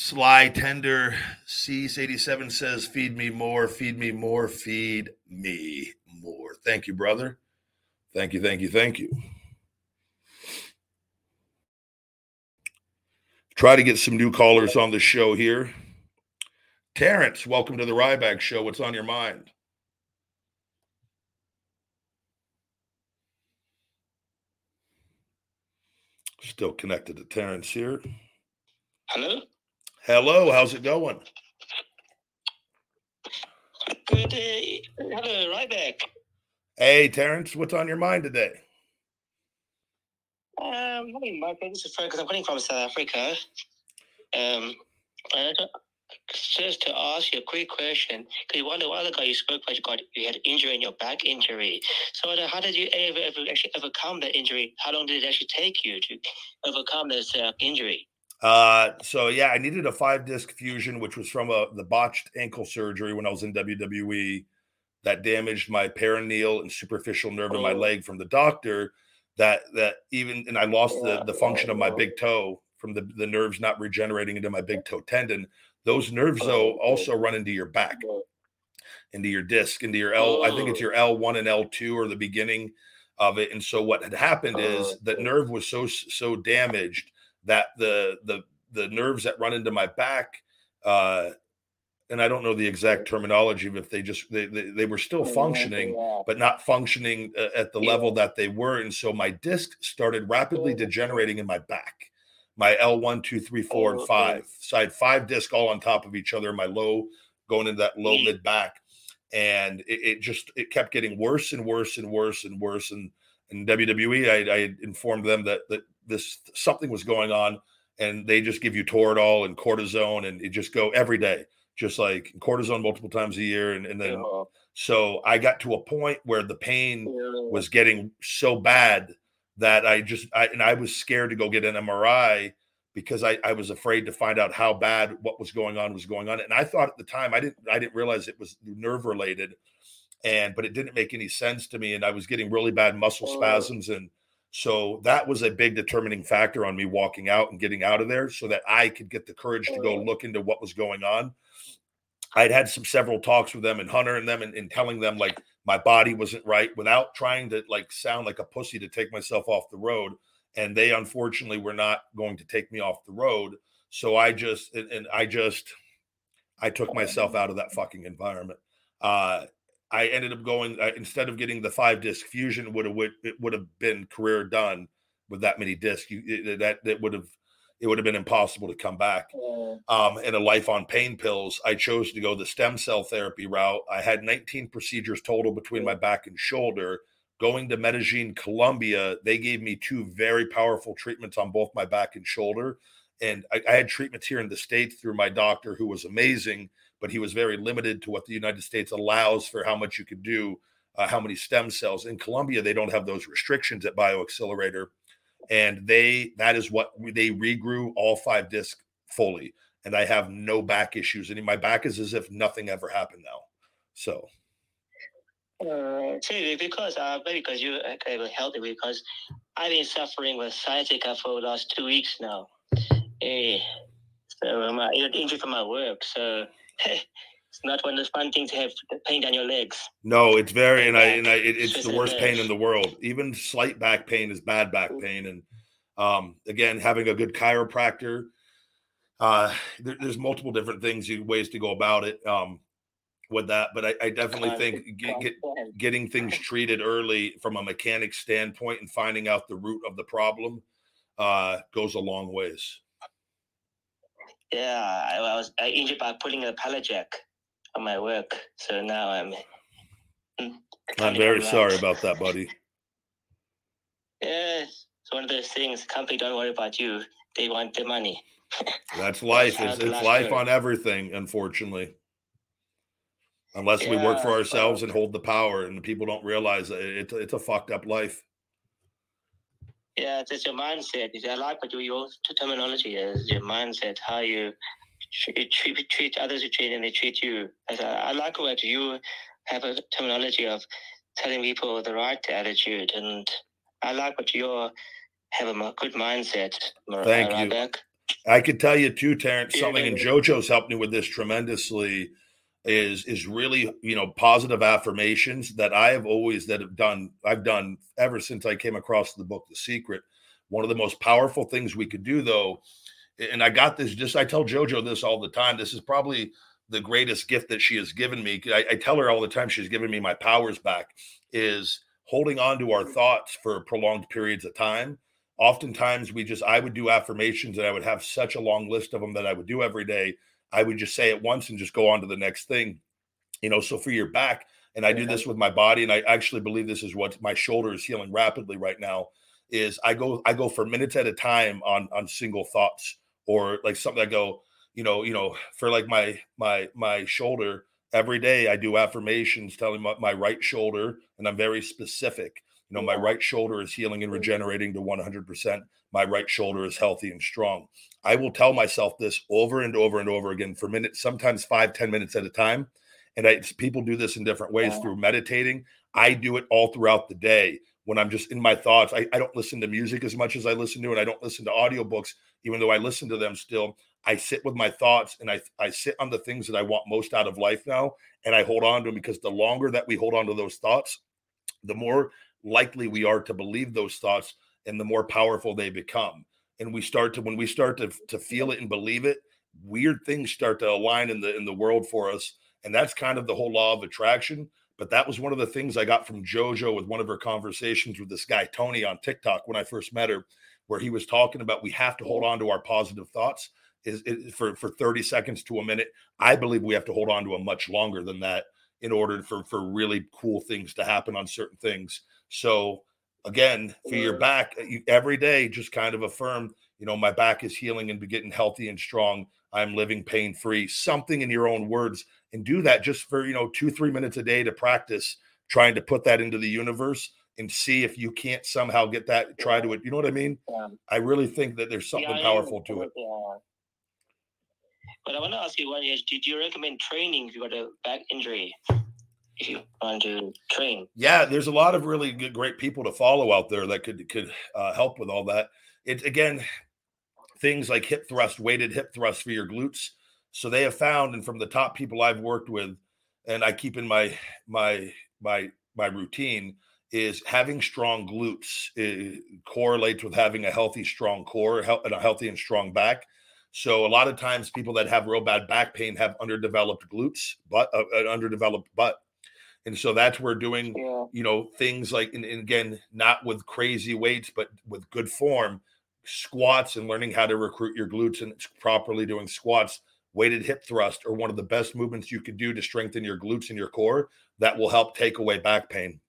Sly Tender C87 says, Feed me more, feed me more, feed me more. Thank you, brother. Thank you, thank you, thank you. Try to get some new callers on the show here. Terrence, welcome to the Ryback Show. What's on your mind? Still connected to Terrence here. Hello? Hello, how's it going? Good day. Hello, Ryback. Hey, Terrence, what's on your mind today? Um, hi, Michael. This is Frank. I'm calling from South Africa. Um, I just to ask you a quick question, because one while ago you spoke about you got you had injury in your back injury. So how did you ever, ever actually overcome that injury? How long did it actually take you to overcome this uh, injury? Uh, so yeah, I needed a five disc fusion, which was from a the botched ankle surgery when I was in WWE that damaged my peroneal and superficial nerve in my Oh. leg from the doctor. That that even and I lost the the function of my big toe from the the nerves not regenerating into my big toe tendon. Those nerves though Oh. also run into your back, into your disc, into your L. I think it's Oh. your L one and L two or the beginning of it. And so what had happened is that nerve was so so damaged that the the the nerves that run into my back uh and I don't know the exact terminology, but if they just they they, they were still functioning, but not functioning uh, at the level that they were, and so my disc started rapidly degenerating in my back. My L one, two, three, four, and five. So I had five disc all on top of each other. My low going into that low mid back, and it, it just it kept getting worse and worse and worse and worse. And in WWE, I, I informed them that that this something was going on, and they just give you Toradol and cortisone, and it just go every day, just like cortisone multiple times a year, and, and then Yeah. so I got to a point where the pain Yeah. was getting so bad that I just I and I was scared to go get an MRI because I, I was afraid to find out how bad what was going on was going on. And I thought at the time I didn't I didn't realize it was nerve related and but it didn't make any sense to me. And I was getting really bad muscle Oh. spasms and so that was a big determining factor on me walking out and getting out of there so that I could get the courage to go look into what was going on. I'd had some several talks with them and Hunter and them and, and telling them like my body wasn't right without trying to like sound like a pussy to take myself off the road. And they unfortunately were not going to take me off the road. So I just and, and I just I took myself out of that fucking environment. Uh I ended up going uh, instead of getting the five disc fusion would have it would have been career done with that many discs. You it- that that would have it would have been impossible to come back um, and a life on pain pills, I chose to go the stem cell therapy route. I had 19 procedures total between my back and shoulder. Going to Medellin, Colombia, they gave me two very powerful treatments on both my back and shoulder. And I, I had treatments here in the States through my doctor, who was amazing, but he was very limited to what the United States allows for how much you could do, uh, how many stem cells. In Colombia, they don't have those restrictions at BioXcellerator and they that is what they regrew all five discs fully and i have no back issues and my back is as if nothing ever happened now so Uh, see, because uh, maybe because you are of healthy, because I've been suffering with sciatica for the last two weeks now. Eh, so I'm uh, injured from my work. So it's not one of those fun things to have pain down your legs. no it's very and i and i it, it's the worst pain in the world. Even slight back pain is bad back pain and um again having a good chiropractor uh there, there's multiple different things you ways to go about it um with that but i, I definitely think get, get, getting things treated early from a mechanic standpoint and finding out the root of the problem uh goes a long ways Yeah, I, I was I injured by pulling a pallet jack on my work. So now I'm. mm, i'm very sorry out. about that buddy Yeah, it's one of those things. Company don't worry about you; they want the money. That's life. It's, it's life on everything, unfortunately. Unless we work for ourselves well- and hold the power, and people don't realize that it's it's a fucked up life. Yeah, it's your mindset. I like what you your terminology is your mindset, how you treat, treat, treat others who treat and they treat you. I, like what you have a terminology of telling people the right attitude, and I like what you have a good mindset. Thank you. I could tell you too, Terrence, something, and. JoJo's helped me with this tremendously. Is is really you know positive affirmations that I have always that have done I've done ever since I came across the book The Secret. One of the most powerful things we could do though, and I got this just I tell JoJo this all the time. This is probably the greatest gift that she has given me. I, I tell her all the time she's given me my powers back. Is holding on to our thoughts for prolonged periods of time oftentimes we just I would do affirmations and I would have such a long list of them that I would do every day. I would just say it once and just go on to the next thing. You know, so for your back, and I do this with my body, and I actually believe this is what my shoulder is healing rapidly right now. Is I go I go for minutes at a time on on single thoughts or like something I go, you know, you know, for like my my my shoulder every day I do affirmations telling my, my right shoulder, and I'm very specific. You know, my right shoulder is healing and regenerating to 100%. My right shoulder is healthy and strong. I will tell myself this over and over and over again for minutes, sometimes five, ten minutes at a time. And I, people do this in different ways through meditating. I do it all throughout the day when I'm just in my thoughts. I, I don't listen to music as much as I listen to it. I don't listen to audiobooks, even though I listen to them still. I sit with my thoughts and I, I sit on the things that I want most out of life now. And I hold on to them because the longer that we hold on to those thoughts, the more likely we are to believe those thoughts and the more powerful they become. And we start to when we start to, to feel it and believe it weird things start to align in the in the world for us. And that's kind of the whole law of attraction. But that was one of the things i got from jojo with one of her conversations with this guy tony on tiktok when i first met her where he was talking about we have to hold on to our positive thoughts is, for for 30 seconds to a minute. I believe we have to hold on to a much longer than that in order for for really cool things to happen on certain things so again, for your back, uh, you, every day just kind of affirm, you know, my back is healing and be getting healthy and strong. I'm living pain free. Something in your own words, and do that just for you know two three minutes a day to practice trying to put that into the universe and see if you can't somehow get that. Try to it. You know what I mean? Yeah. I really think that there's something yeah, powerful to it. Yeah. But I want to ask you one: Did you recommend training if you got a back injury? You want to train. Yeah, there's a lot of really good, great people to follow out there that could could uh, help with all that. It again, things like hip thrust, weighted hip thrust for your glutes. So they have found, and from the top people I've worked with, and I keep in my my my my routine is having strong glutes it correlates with having a healthy, strong core and a healthy and strong back. So a lot of times, people that have real bad back pain have underdeveloped glutes, but uh, an underdeveloped butt. And so that's where doing, yeah. you know, things like, and, and again, not with crazy weights, but with good form, squats and learning how to recruit your glutes and properly doing squats, weighted hip thrust are one of the best movements you could do to strengthen your glutes and your core that will help take away back pain.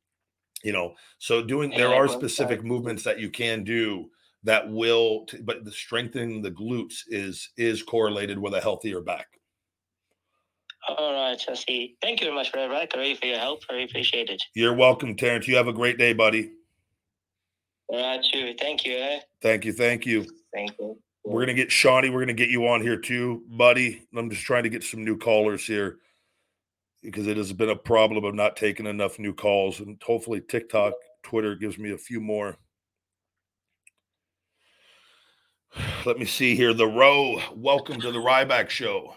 You know, so doing, there are specific movements that you can do that will, but the strengthening the glutes is, is correlated with a healthier back. All right, Jesse. Thank you very much, Red Ray, for your help. Very appreciate it. You're welcome, Terrence. You have a great day, buddy. All right, too. Thank you. Eh? Thank you. Thank you. Thank you. We're gonna get Shawnee. We're gonna get you on here too, buddy. I'm just trying to get some new callers here because it has been a problem of not taking enough new calls, and hopefully TikTok, Twitter gives me a few more. Let me see here. The row. Welcome to the Ryback Show.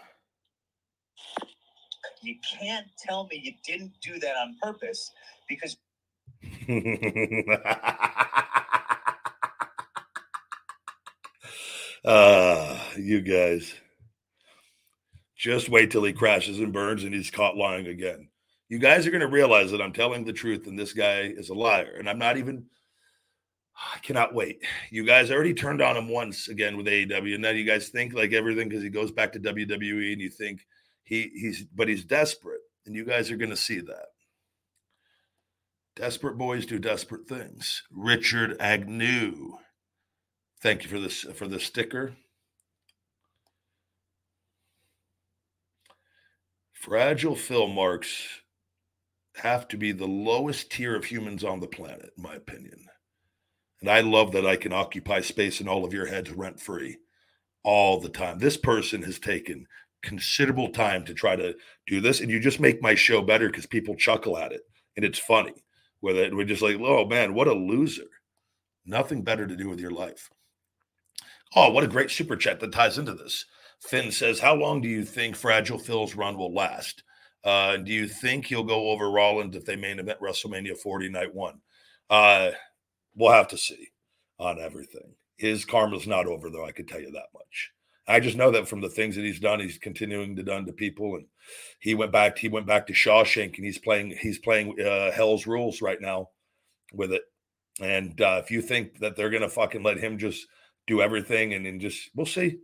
You can't tell me you didn't do that on purpose because. uh, you guys. Just wait till he crashes and burns and he's caught lying again. You guys are going to realize that I'm telling the truth and this guy is a liar. And I'm not even, I cannot wait. You guys already turned on him once again with AEW. And now you guys think like everything because he goes back to WWE and you think he he's but he's desperate, and you guys are going to see that. Desperate boys do desperate things. Richard Agnew. Thank you for this for the sticker. Fragile Phil marks have to be the lowest tier of humans on the planet, in my opinion. And I love that I can occupy space in all of your heads rent free all the time. This person has taken considerable time to try to do this, and you just make my show better because people chuckle at it and it's funny. With it, we're just like, oh man, what a loser! Nothing better to do with your life. Oh, what a great super chat that ties into this. Finn says, "How long do you think Fragile Phil's run will last? Uh, do you think he'll go over Rollins if they main event WrestleMania 40 night one? Uh, we'll have to see on everything. His karma's not over, though. I can tell you that much. I just know that from the things that he's done, he's continuing to done to people, and he went back. He went back to Shawshank, and he's playing. He's playing uh, Hell's Rules right now with it. And uh, if you think that they're gonna fucking let him just do everything and then just we'll see.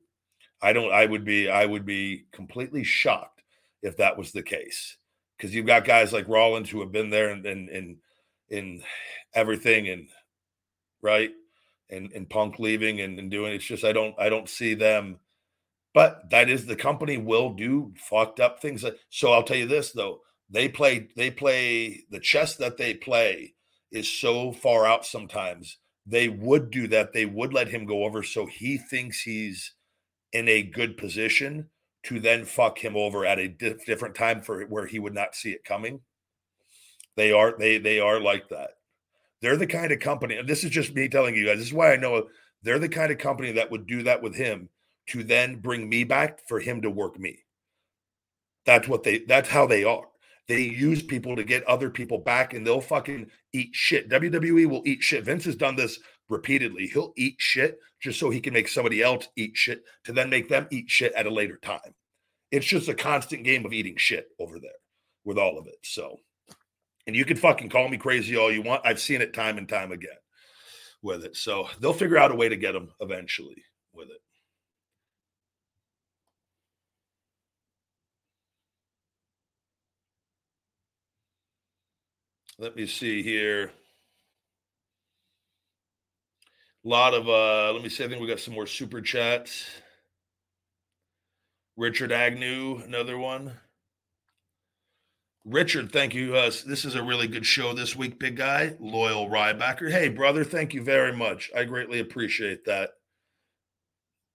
I don't I would be I would be completely shocked if that was the case. Because you've got guys like Rollins who have been there and in in in everything and right and and punk leaving and, and doing it's just I don't I don't see them but that is the company will do fucked up things. So I'll tell you this though, they play they play the chess that they play is so far out sometimes. They would do that. They would let him go over so he thinks he's in a good position to then fuck him over at a di- different time for where he would not see it coming. They are they they are like that. They're the kind of company, and this is just me telling you guys. This is why I know they're the kind of company that would do that with him to then bring me back for him to work me. That's what they that's how they are. They use people to get other people back and they'll fucking eat shit. WWE will eat shit. Vince has done this repeatedly. He'll eat shit just so he can make somebody else eat shit to then make them eat shit at a later time. It's just a constant game of eating shit over there with all of it. So, and you can fucking call me crazy all you want. I've seen it time and time again with it. So they'll figure out a way to get them eventually with it. Let me see here. A lot of uh let me see. I think we got some more super chats. Richard Agnew, another one. Richard, thank you. Uh, this is a really good show this week, big guy. Loyal Rybacker. Hey, brother, thank you very much. I greatly appreciate that.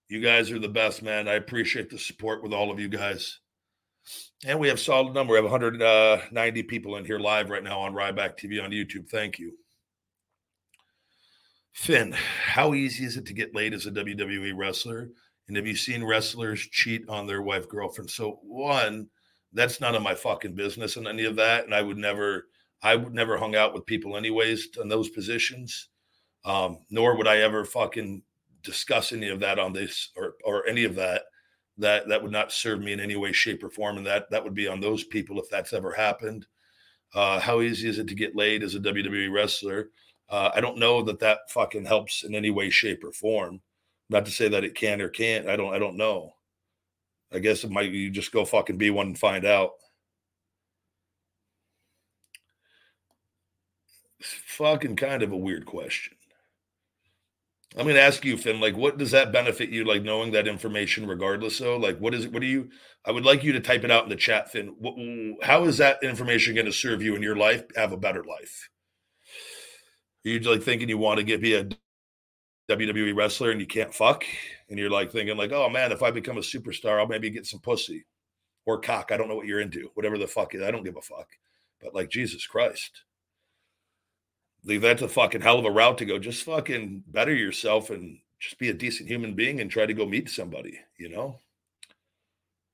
You guys are the best, man. I appreciate the support with all of you guys. And we have solid number. We have 190 uh, people in here live right now on Ryback TV on YouTube. Thank you. Finn, how easy is it to get laid as a WWE wrestler? And have you seen wrestlers cheat on their wife girlfriend? So one, that's none of my fucking business and any of that. And I would never, I would never hung out with people anyways in those positions. Um, nor would I ever fucking discuss any of that on this or or any of that that that would not serve me in any way shape or form and that that would be on those people if that's ever happened. Uh, how easy is it to get laid as a wwe wrestler? Uh, i don't know that that fucking helps in any way shape or form. Not to say that it can or can't. I don't i don't know. I guess it might you just go fucking be one and find out. It's fucking kind of a weird question I'm going to ask you, Finn, like, what does that benefit you, like, knowing that information regardless? So, like, what is it? What do you, I would like you to type it out in the chat, Finn. What, how is that information going to serve you in your life, have a better life? Are you like thinking you want to get be a WWE wrestler and you can't fuck? And you're like thinking, like, oh man, if I become a superstar, I'll maybe get some pussy or cock. I don't know what you're into, whatever the fuck is. I don't give a fuck. But like, Jesus Christ that's a fucking hell of a route to go. Just fucking better yourself and just be a decent human being and try to go meet somebody, you know?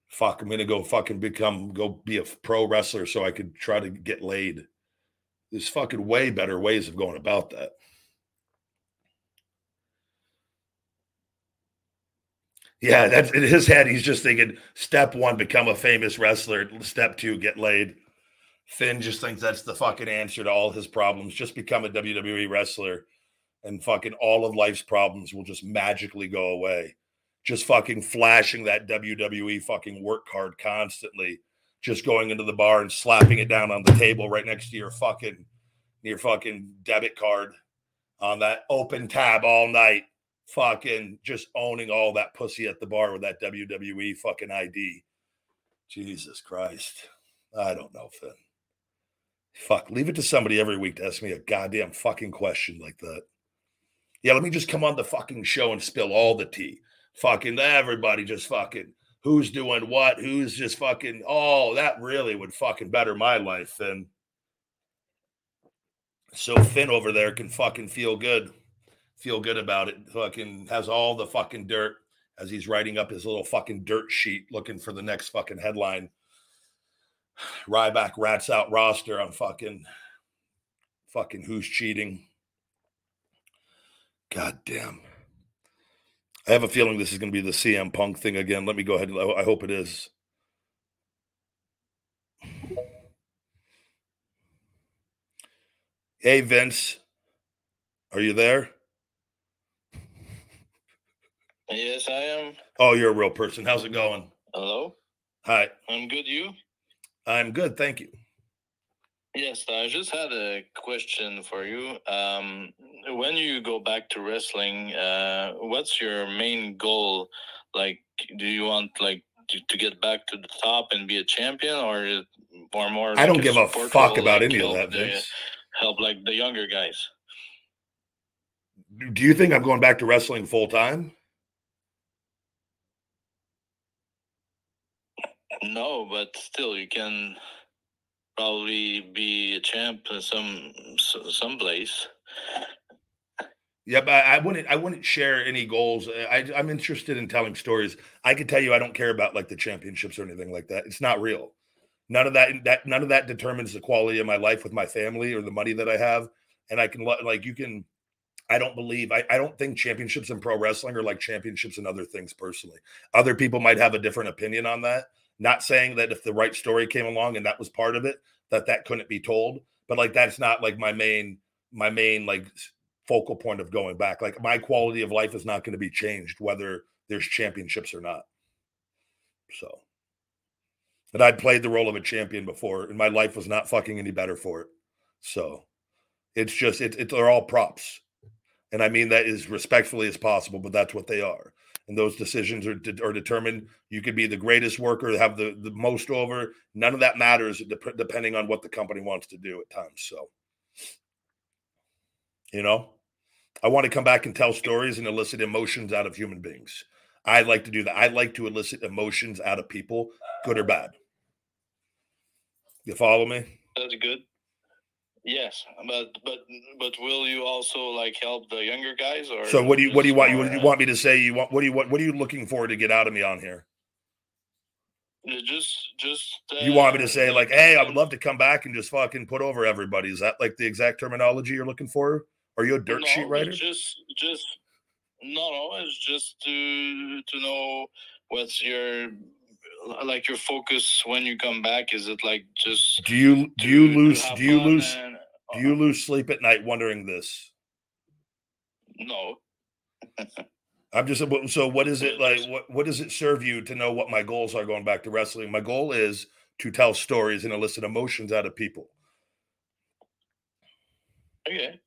Fuck, I'm gonna go fucking become go be a pro wrestler so I could try to get laid. There's fucking way better ways of going about that. Yeah, that's in his head. He's just thinking step one, become a famous wrestler. Step two, get laid. Finn just thinks that's the fucking answer to all his problems. Just become a WWE wrestler and fucking all of life's problems will just magically go away. Just fucking flashing that WWE fucking work card constantly. Just going into the bar and slapping it down on the table right next to your fucking your fucking debit card on that open tab all night. Fucking just owning all that pussy at the bar with that WWE fucking ID. Jesus Christ. I don't know, Finn. Fuck, leave it to somebody every week to ask me a goddamn fucking question like that. Yeah, let me just come on the fucking show and spill all the tea. Fucking everybody just fucking who's doing what, who's just fucking oh, that really would fucking better my life then. So Finn over there can fucking feel good. Feel good about it. Fucking has all the fucking dirt as he's writing up his little fucking dirt sheet looking for the next fucking headline Ryback rats out roster on fucking fucking who's cheating. God damn. I have a feeling this is going to be the CM Punk thing again. Let me go ahead. I hope it is. Hey, Vince. Are you there? Yes, I am. Oh, you're a real person. How's it going? Hello. Hi. I'm good. You? I'm good. Thank you. Yes, I just had a question for you. Um, when you go back to wrestling, uh, what's your main goal? Like, do you want like to, to get back to the top and be a champion, or or more? I don't give a fuck role, about like, any of that, the- Help like the younger guys. Do you think I'm going back to wrestling full time? No, but still, you can probably be a champ in some some place. Yeah, but I wouldn't. I wouldn't share any goals. I, I'm interested in telling stories. I can tell you, I don't care about like the championships or anything like that. It's not real. None of that. That none of that determines the quality of my life with my family or the money that I have. And I can like you can. I don't believe. I, I don't think championships in pro wrestling are like championships in other things. Personally, other people might have a different opinion on that. Not saying that if the right story came along and that was part of it, that that couldn't be told. But like that's not like my main my main like focal point of going back. Like my quality of life is not going to be changed whether there's championships or not. So, and I'd played the role of a champion before, and my life was not fucking any better for it. So, it's just it, it they're all props, and I mean that as respectfully as possible, but that's what they are. And those decisions are, de- are determined. You could be the greatest worker, have the, the most over. None of that matters dep- depending on what the company wants to do at times. So, you know, I want to come back and tell stories and elicit emotions out of human beings. I like to do that. I like to elicit emotions out of people, good or bad. You follow me? That's good. Yes, but but but will you also like help the younger guys or? So what do you what do you want? You, what do you uh, want me to say? You want what do you what what are you looking for to get out of me on here? Just just. Uh, You want me to say like, hey, I would love to come back and just fucking put over everybody? Is that like the exact terminology you're looking for? Are you a dirt no, sheet writer? Just just no no. It's just to to know what's your like your focus when you come back. Is it like just Do you do you lose do you lose and- do you lose sleep at night wondering this? No. I'm just so what is it like what what does it serve you to know what my goals are going back to wrestling? My goal is to tell stories and elicit emotions out of people. Okay.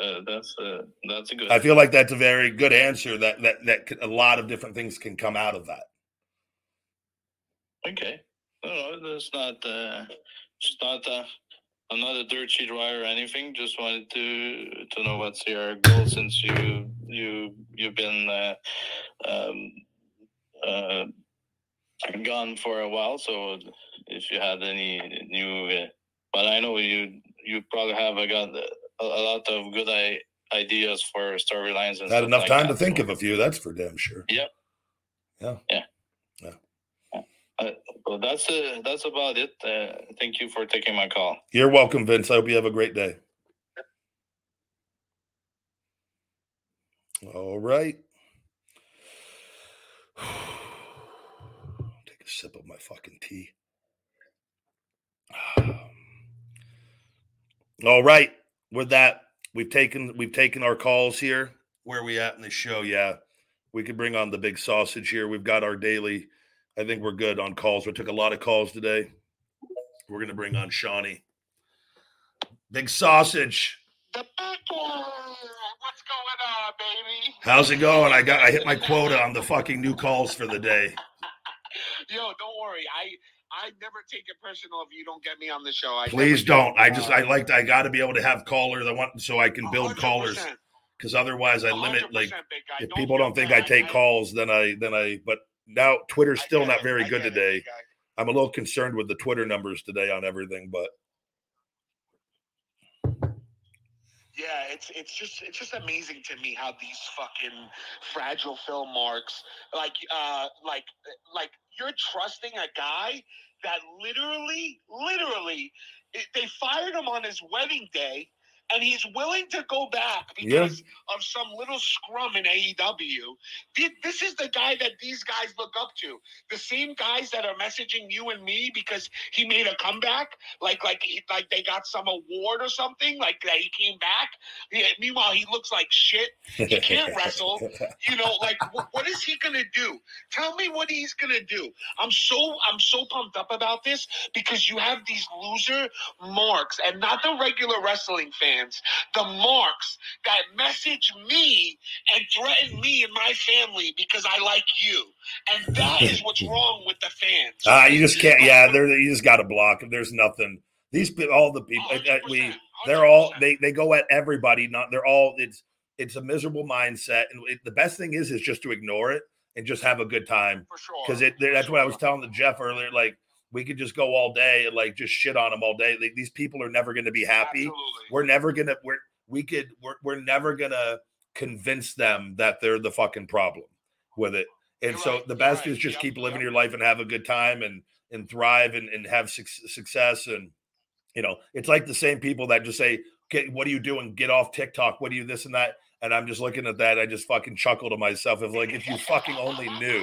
Uh, that's uh, that's a good. I feel like that's a very good answer that that that could, a lot of different things can come out of that. Okay. No, no, that's not. Uh, it's not. Uh, I'm not a dirt sheet writer or anything. Just wanted to to know what's your goal since you you you've been uh, um, uh, gone for a while. So if you had any new, uh, but I know you you probably have uh, got a, a lot of good I, ideas for storylines and Had enough like time that. to think of a few, that's for damn sure. Yep. Yeah. Yeah. Yeah. Uh, well, that's uh, that's about it. Uh, thank you for taking my call. You're welcome, Vince. I hope you have a great day. All right. Take a sip of my fucking tea. All right. With that, we've taken we've taken our calls here. Where are we at in the show? Yeah. We could bring on the big sausage here. We've got our daily. I think we're good on calls. We took a lot of calls today. We're gonna bring on Shawnee. Big sausage. The big one. What's going on, baby? How's it going? I got I hit my quota on the fucking new calls for the day. Yo, don't worry. I I never take it personal if you don't get me on the show. I Please don't. I just I uh, like I got to be able to have callers. I want so I can build 100%, callers because otherwise I limit like if Don't people don't think I bad. take calls then I then I but now Twitter's still not very good today. I'm a little concerned with the Twitter numbers today on everything, but Yeah, it's it's just it's just amazing to me how these fucking fragile Phil marks like uh like like you're trusting a guy that literally literally it, they fired him on his wedding day and he's willing to go back Yeah. because of some little scrum in AEW. This is the guy that these guys look up to. The same guys that are messaging you and me because he made a comeback, like like like they got some award or something, like that he came back. Yeah, meanwhile, he looks like shit. He can't wrestle. You know, like wh- what is he gonna do? Tell me what he's gonna do. I'm so I'm so pumped up about this because you have these loser marks and not the regular wrestling fans, the marks that message me and threaten me and my family because I like you. And that is what's wrong with the fans. Ah, you just can't. Yeah, they're, you just got to block. There's nothing. These all the people that we, they're all they they go at everybody. Not they're all it's it's a miserable mindset. And it, the best thing is is just to ignore it and just have a good time for sure. because it that's what I was telling the Jeff earlier. Like we could just go all day and like just shit on them all day. Like, these people are never going to be happy. Absolutely. We're never gonna we're we could we're we're never gonna convince them that they're the fucking problem with it. And You're so right, the you're best right. is just Yep, keep living yep. your life and have a good time and and thrive and, and have suc success and you know it's like the same people that just say get what are you doing get off tiktok what are you this and that and i'm just looking at that i just fucking chuckle to myself if like if you fucking only knew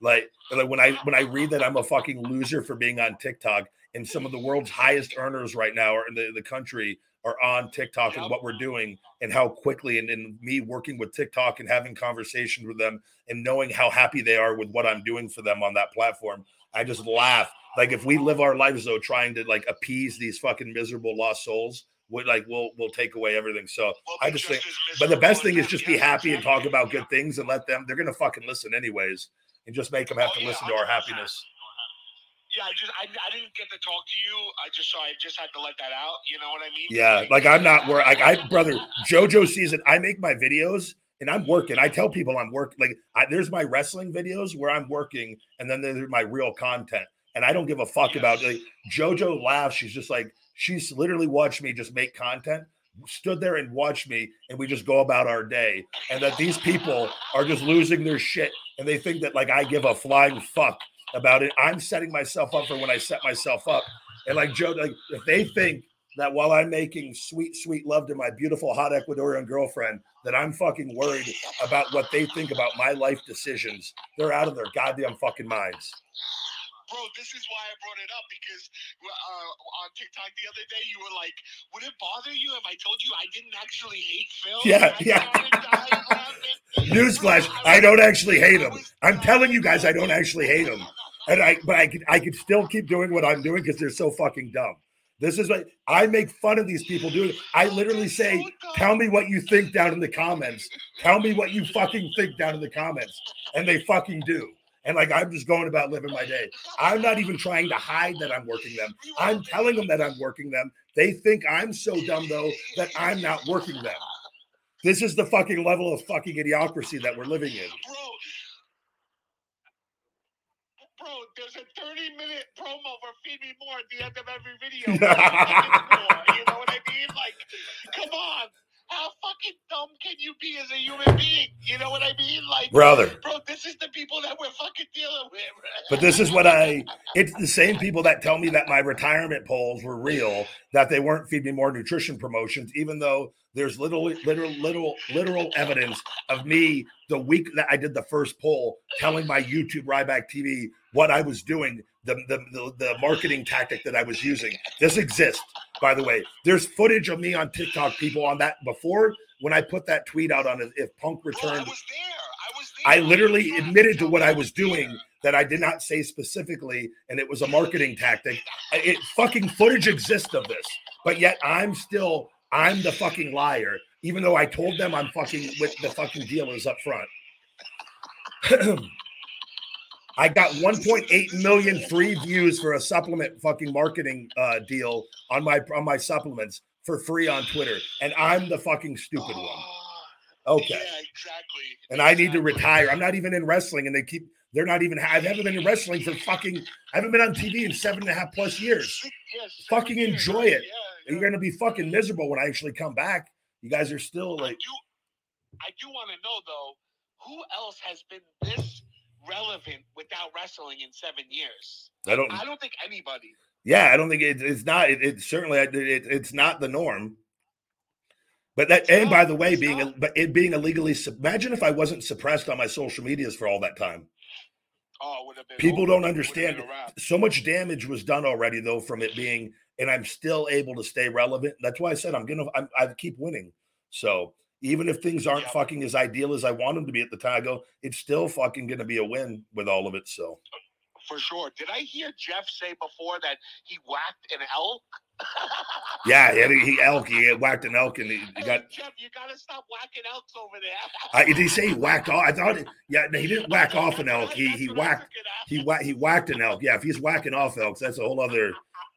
like, like when i when i read that i'm a fucking loser for being on tiktok and some of the world's highest earners right now are in the, the country are on tiktok and what we're doing and how quickly and, and me working with tiktok and having conversations with them and knowing how happy they are with what i'm doing for them on that platform i just laugh. Like if we live our lives though trying to like appease these fucking miserable lost souls would like we'll we'll take away everything. So We'll i just think but the best thing is just be happy and talk about good things and let them they're gonna fucking listen anyways and just make them have Oh, to yeah, listen to our happiness Yeah, I just I, I didn't get to talk to you. I just so I just had to let that out. You know what I mean? Yeah, like I'm not where like I brother JoJo sees it. I make my videos and I'm working. I tell people I'm working. Like I, there's my wrestling videos where I'm working, and then there's my real content. And I don't give a fuck about like JoJo laughs. She's just like she's literally watched me just make content, stood there and watched me, and we just go about our day. And that these people are just losing their shit, and they think that like I give a flying fuck about it. I'm setting myself up for when I set myself up. And like Joe, like if they think that while I'm making sweet, sweet love to my beautiful hot Ecuadorian girlfriend, that I'm fucking worried about what they think about my life decisions. They're out of their goddamn fucking minds. Bro, this is why I brought it up because uh, on TikTok the other day you were like, "Would it bother you if I told you I didn't actually hate Phil?" Yeah, I yeah. started dying laughing. Newsflash: I don't actually hate him. I'm telling you guys, I don't actually hate him. And I, but I could, I could still keep doing what I'm doing because they're so fucking dumb. This is what I make fun of these people doing. I literally say, "Tell me what you think down in the comments. Tell me what you fucking think down in the comments," and they fucking do. And like I'm just going about living my day. I'm not even trying to hide that I'm working them. I'm telling them that I'm working them. They think I'm so dumb though that I'm not working them. This is the fucking level of fucking idiocracy that we're living in. Bro, bro, there's a 30 minute promo for Feed Me More at the end of every video. You know what I mean? Like, come on. How fucking dumb can you be as a human being? You know what I mean? Like, Brother. bro, this is the people that we're fucking dealing with. But this is what I it's the same people that tell me that my retirement polls were real, that they weren't feeding me more nutrition promotions, even though there's little literal literal literal evidence of me the week that I did the first poll telling my YouTube Ryback TV what I was doing, the, the the the marketing tactic that I was using. This exists, by the way. There's footage of me on TikTok, people on that before when I put that tweet out on if Punk oh, I returned. was there. I was there. I literally admitted to what I was doing that I did not say specifically, and it was a marketing tactic. It fucking footage exists of this, but yet I'm still I'm the fucking liar, even though I told them I'm fucking with the fucking dealers up front. I got 1.8 million free views for a supplement fucking marketing uh, deal on my on my supplements for free on Twitter, and I'm the fucking stupid one. Oh, Okay Yeah, exactly. and I need to retire. I'm not even in wrestling, and they keep. They're not even. I haven't been in wrestling for fucking. I haven't been on TV in seven and a half plus years. Yeah, Fucking years, enjoy it. Yeah, You're gonna be fucking miserable when I actually come back. You guys are still I like. do, I do want to know though, who else has been this relevant without wrestling in seven years? I don't. I don't think anybody. Yeah, I don't think it, it's not. It, it's certainly. It, it, it's not the norm. But that, and by the way, being a, but it being illegally, imagine if I wasn't suppressed on my social medias for all that time. Oh, would have been People over. don't understand. So much damage was done already, though, from it being, and I'm still able to stay relevant. That's why I said I'm gonna, I'm, I keep winning. So even if things aren't Yep. fucking as ideal as I want them to be at the time, I go, it's still fucking gonna be a win with all of it. So For sure. Did I hear Jeff say before that he whacked an elk? yeah, he, he elk, he whacked an elk, and he, he Hey, got. Jeff, you gotta stop whacking elks over there. I, did he say he whacked off? I thought, it, yeah, no, he didn't whack off an elk. He he That's what I whacked. took it as. He whack, he whacked an elk. Yeah, if he's whacking off elks, that's a whole other.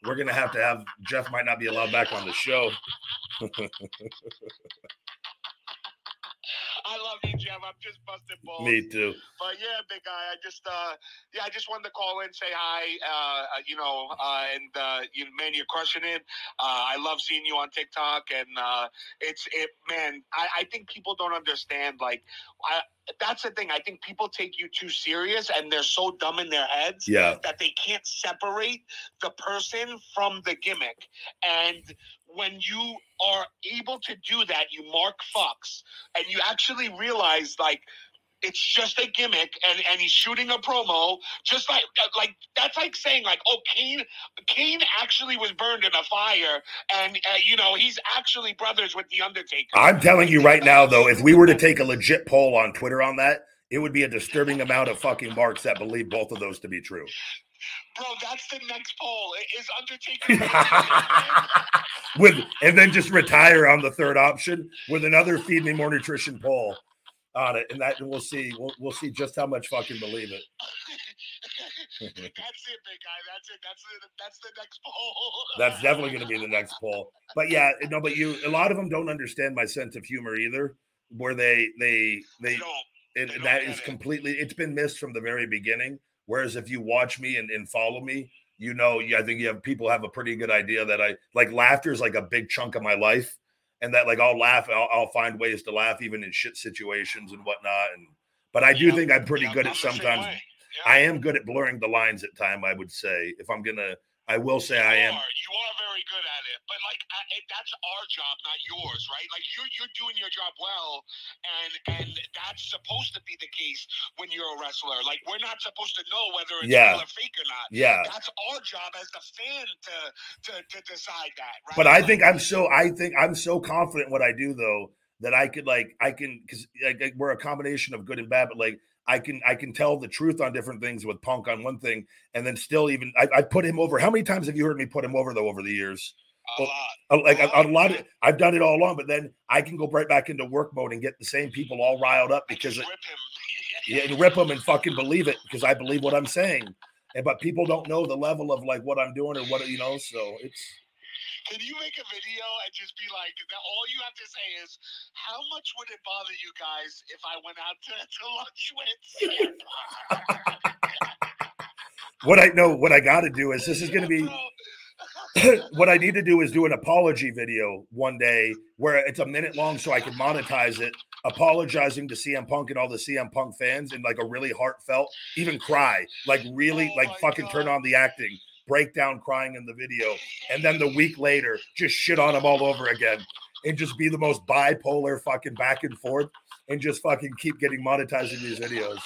We're gonna have to have Jeff might not be allowed back on the show. I love you, Jeff. I'm just busting balls. Me too. But yeah, big guy. I just uh yeah, I just wanted to call in, say hi. Uh, uh you know, uh and uh you man, you're crushing it. Uh I love seeing you on TikTok and uh it's it man, I, I think people don't understand like I that's the thing. I think people take you too serious and they're so dumb in their heads Yeah. that they can't separate the person from the gimmick. And when you are able to do that, you mark Fox and you actually realize like it's just a gimmick and and he's shooting a promo just like like that's like saying like oh Kane Kane actually was burned in a fire and uh, you know he's actually brothers with the Undertaker. I'm telling you right now, though, if we were to take a legit poll on Twitter on that, it would be a disturbing amount of fucking marks that believe both of those to be true. Bro, that's the next poll. Is Undertaker with and then just retire on the third option with another feed me more nutrition poll on it, and that and we'll see we'll, we'll see just how much fucking believe it. That's it, big guy. That's it. That's the that's the next poll. That's definitely going to be the next poll. But yeah, no, but you a lot of them don't understand my sense of humor either, where they they they They don't. and They and don't that is it. completely it's been missed from the very beginning whereas if you watch me and, and follow me you know yeah, i think you have people have a pretty good idea that i like laughter is like a big chunk of my life. And that like i'll laugh i'll, I'll find ways to laugh even in shit situations and whatnot. And but i do Yeah. think i'm pretty Yeah, good I'm at sometimes way. i am good at blurring the lines at time i would say. If i'm gonna i will say i am Are, you are very good at it, but like I, it- that's our job, not yours, right? Like you're you're doing your job well, and and that's supposed to be the case when you're a wrestler. Like we're not supposed to know whether it's Yeah. real or fake or not. yeah That's our job as the fan to to, to decide that, right? But I Like, think I'm so I think I'm so confident in what I do though that I could like I can because like, like, we're a combination of good and bad, but like I can I can tell the truth on different things with Punk on one thing, and then still even I, I put him over. How many times have you heard me put him over though over the years? a well, lot. Like A a, lot, of I've done it all along, but then I can go right back into work mode and get the same people all riled up because it, rip him. yeah, and rip them and fucking believe it because I believe what I'm saying. And but people don't know the level of like what I'm doing or what you know. So it's Can you make a video and just be like, that all you have to say is, how much would it bother you guys if I went out to, to lunch with what I know. What I got to do is this is going to be. What I need to do is do an apology video one day where it's a minute long so I can monetize it, apologizing to CM Punk and all the CM Punk fans and like a really heartfelt, even cry, like really Oh like fucking turn on the acting, break down crying in the video, and then the week later just shit on them all over again and just be the most bipolar fucking back and forth and just fucking keep getting monetized in these videos.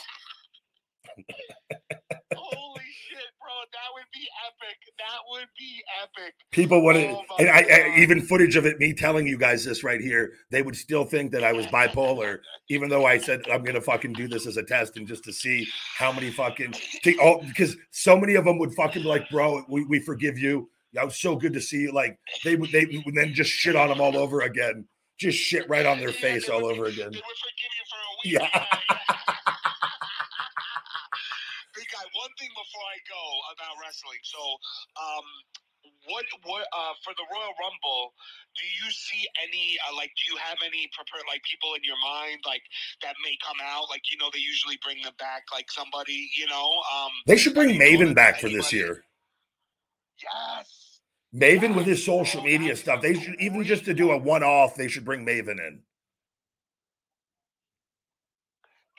Holy shit, bro. That would be epic. That would be epic. People would Oh and I, I even footage of it, me telling you guys this right here, they would still think that I was bipolar, even though I said I'm gonna fucking do this as a test and just to see how many fucking, oh, because so many of them would fucking be like, bro, we, we forgive you. It was so good to see you. Like they would, they would then just shit on them all over again, just shit right on their Yeah, face all would- over again. They would forgive you for a week. Yeah. One thing before I go about wrestling. So, um, what what uh for the Royal Rumble? Do you see any uh, like? Do you have any prepared like people in your mind like that may come out? Like you know, they usually bring them back like somebody. You know, um, They should bring have you thought Maven back for this year. Yes. Maven with his social media stuff. They should even just to do a one off. They should bring Maven in.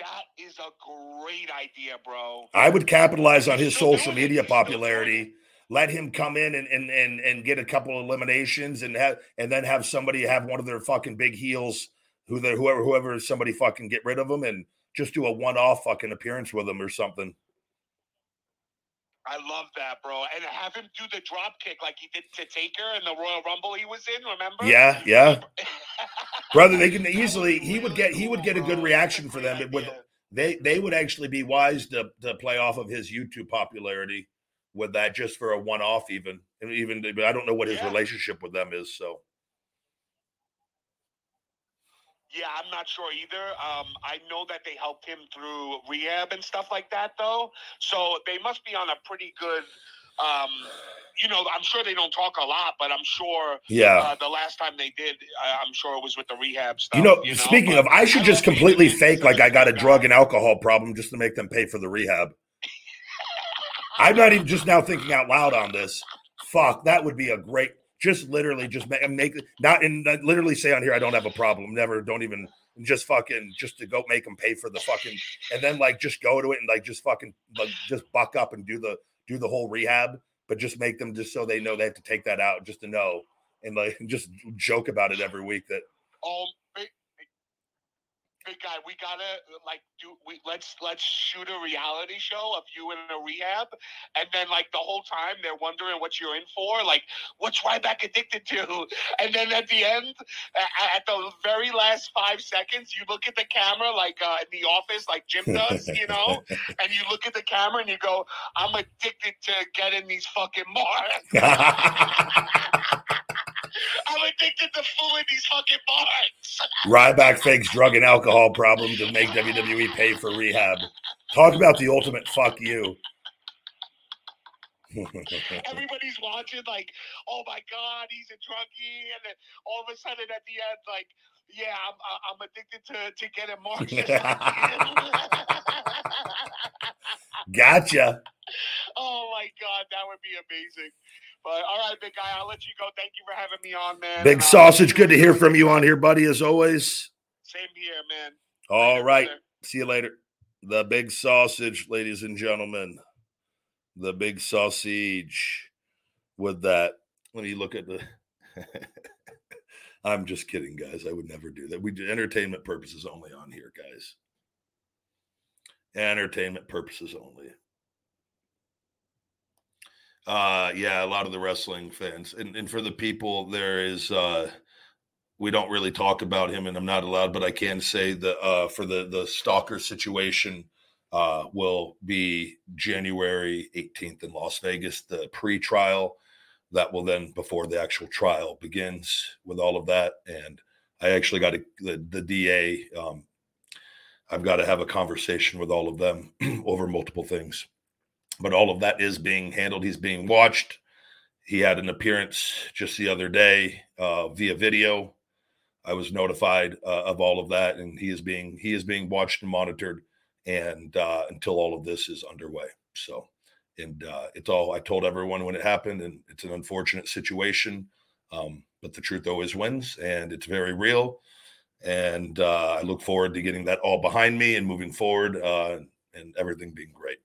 That is a great idea, bro. I would capitalize on his social media He's still doing popularity. let him come in and and and, and get a couple eliminations and have and then have somebody have one of their fucking big heels who they whoever whoever somebody fucking get rid of them and just do a one-off fucking appearance with them or something. I love that, bro. And have him do the drop kick like he did to Taker in the Royal Rumble he was in, remember? Yeah, yeah. Brother, they can easily he would get he would get a good reaction for them. It would they they would actually be wise to to play off of his YouTube popularity with that just for a one off even. And even but I don't know what his Yeah. relationship with them is, so Yeah, I'm not sure either. Um, I know that they helped him through rehab and stuff like that, though. So they must be on a pretty good. Um, you know, I'm sure they don't talk a lot, but I'm sure. Yeah. Uh, the last time they did, uh, I'm sure it was with the rehab stuff. You know, speaking but of, I should I just completely fake like I got a drug and alcohol problem just to make them pay for the rehab. I'm not even just now thinking out loud on this. Fuck, that would be a great. Just literally, just make, make not and literally say on here, I don't have a problem. Never, don't even just fucking just to go make them pay for the fucking and then like just go to it and like just fucking like just buck up and do the do the whole rehab, but just make them just so they know they have to take that out just to know and like just joke about it every week that big, big guy, we gotta like do. We let's let's shoot a reality show of you in a rehab, and then like the whole time they're wondering what you're in for. Like, what's Ryback addicted to? And then at the end, at the very last five seconds, you look at the camera like uh, in the office, like Jim does, you know, and you look at the camera and you go, "I'm addicted to getting these fucking bars. Addicted to fooling these fucking bars." Ryback fakes drug and alcohol problem to make WWE pay for rehab. Talk about the ultimate fuck you. everybody's watching like oh my god he's a druggie and then all of a sudden at the end like yeah i'm i'm addicted to to getting marks gotcha. oh my god that would be amazing but all right big guy i'll let you go thank you for having me on man Big And, uh, sausage. Good to hear from you on here, buddy, as always. same here man All Later, right. brother. See you later. The big sausage, ladies and gentlemen. The big sausage with that. Let me look at the. I'm just kidding, guys. I would never do that. We do entertainment purposes only on here, guys. Entertainment purposes only. Uh yeah, a lot of the wrestling fans. And and for the people there is uh we don't really talk about him and I'm not allowed, but I can say that uh for the the stalker situation uh will be January 18th in Las Vegas, the pre-trial that will then before the actual trial begins with all of that and I actually got a, the the DA um I've got to have a conversation with all of them over multiple things. But all of that is being handled. He's being watched. He had an appearance just the other day uh, via video. I was notified uh, of all of that, and he is being he is being watched and monitored, and uh, until all of this is underway. So, and uh, it's all I told everyone when it happened, and it's an unfortunate situation, um, but the truth always wins, and it's very real. And uh, I look forward to getting that all behind me and moving forward, uh, and everything being great.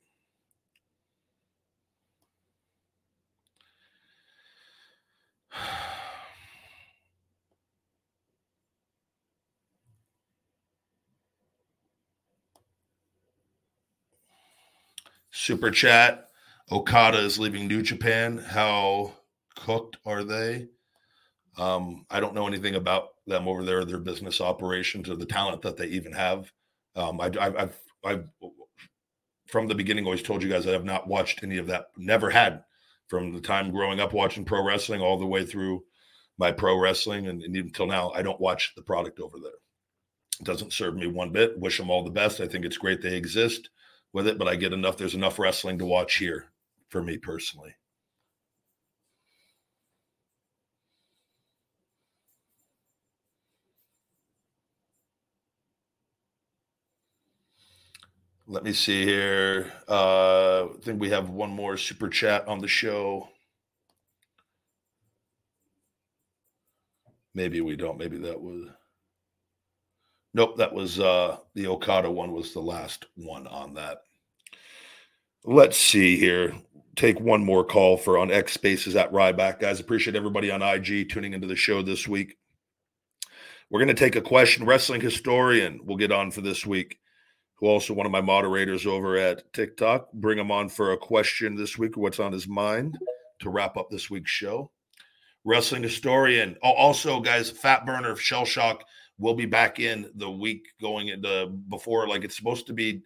Super chat. Okada is leaving New Japan. How cooked are they? Um, I don't know anything about them over there, their business operations, or the talent that they even have. Um, I, I've, I've, from the beginning, always told you guys I have not watched any of that. Never had from the time growing up watching pro wrestling all the way through my pro wrestling, and, and even till now, I don't watch the product over there. It doesn't serve me one bit. Wish them all the best. I think it's great they exist with it, but I get enough. There's enough wrestling to watch here for me personally. Let me see here. Uh, I think we have one more super chat on the show. Maybe we don't. Maybe that was. Nope, that was uh the Okada one was the last one on that. Let's see here. take one more call for on X Spaces at Ryback. Guys, appreciate everybody on IG tuning into the show this week. We're going to take a question. Wrestling historian we'll get on for this week, who also one of my moderators over at TikTok. Bring him on for a question this week, what's on his mind to wrap up this week's show. Wrestling historian. Oh, also, guys, Fat Burner Shell Shock will be back in the week going into before, like it's supposed to be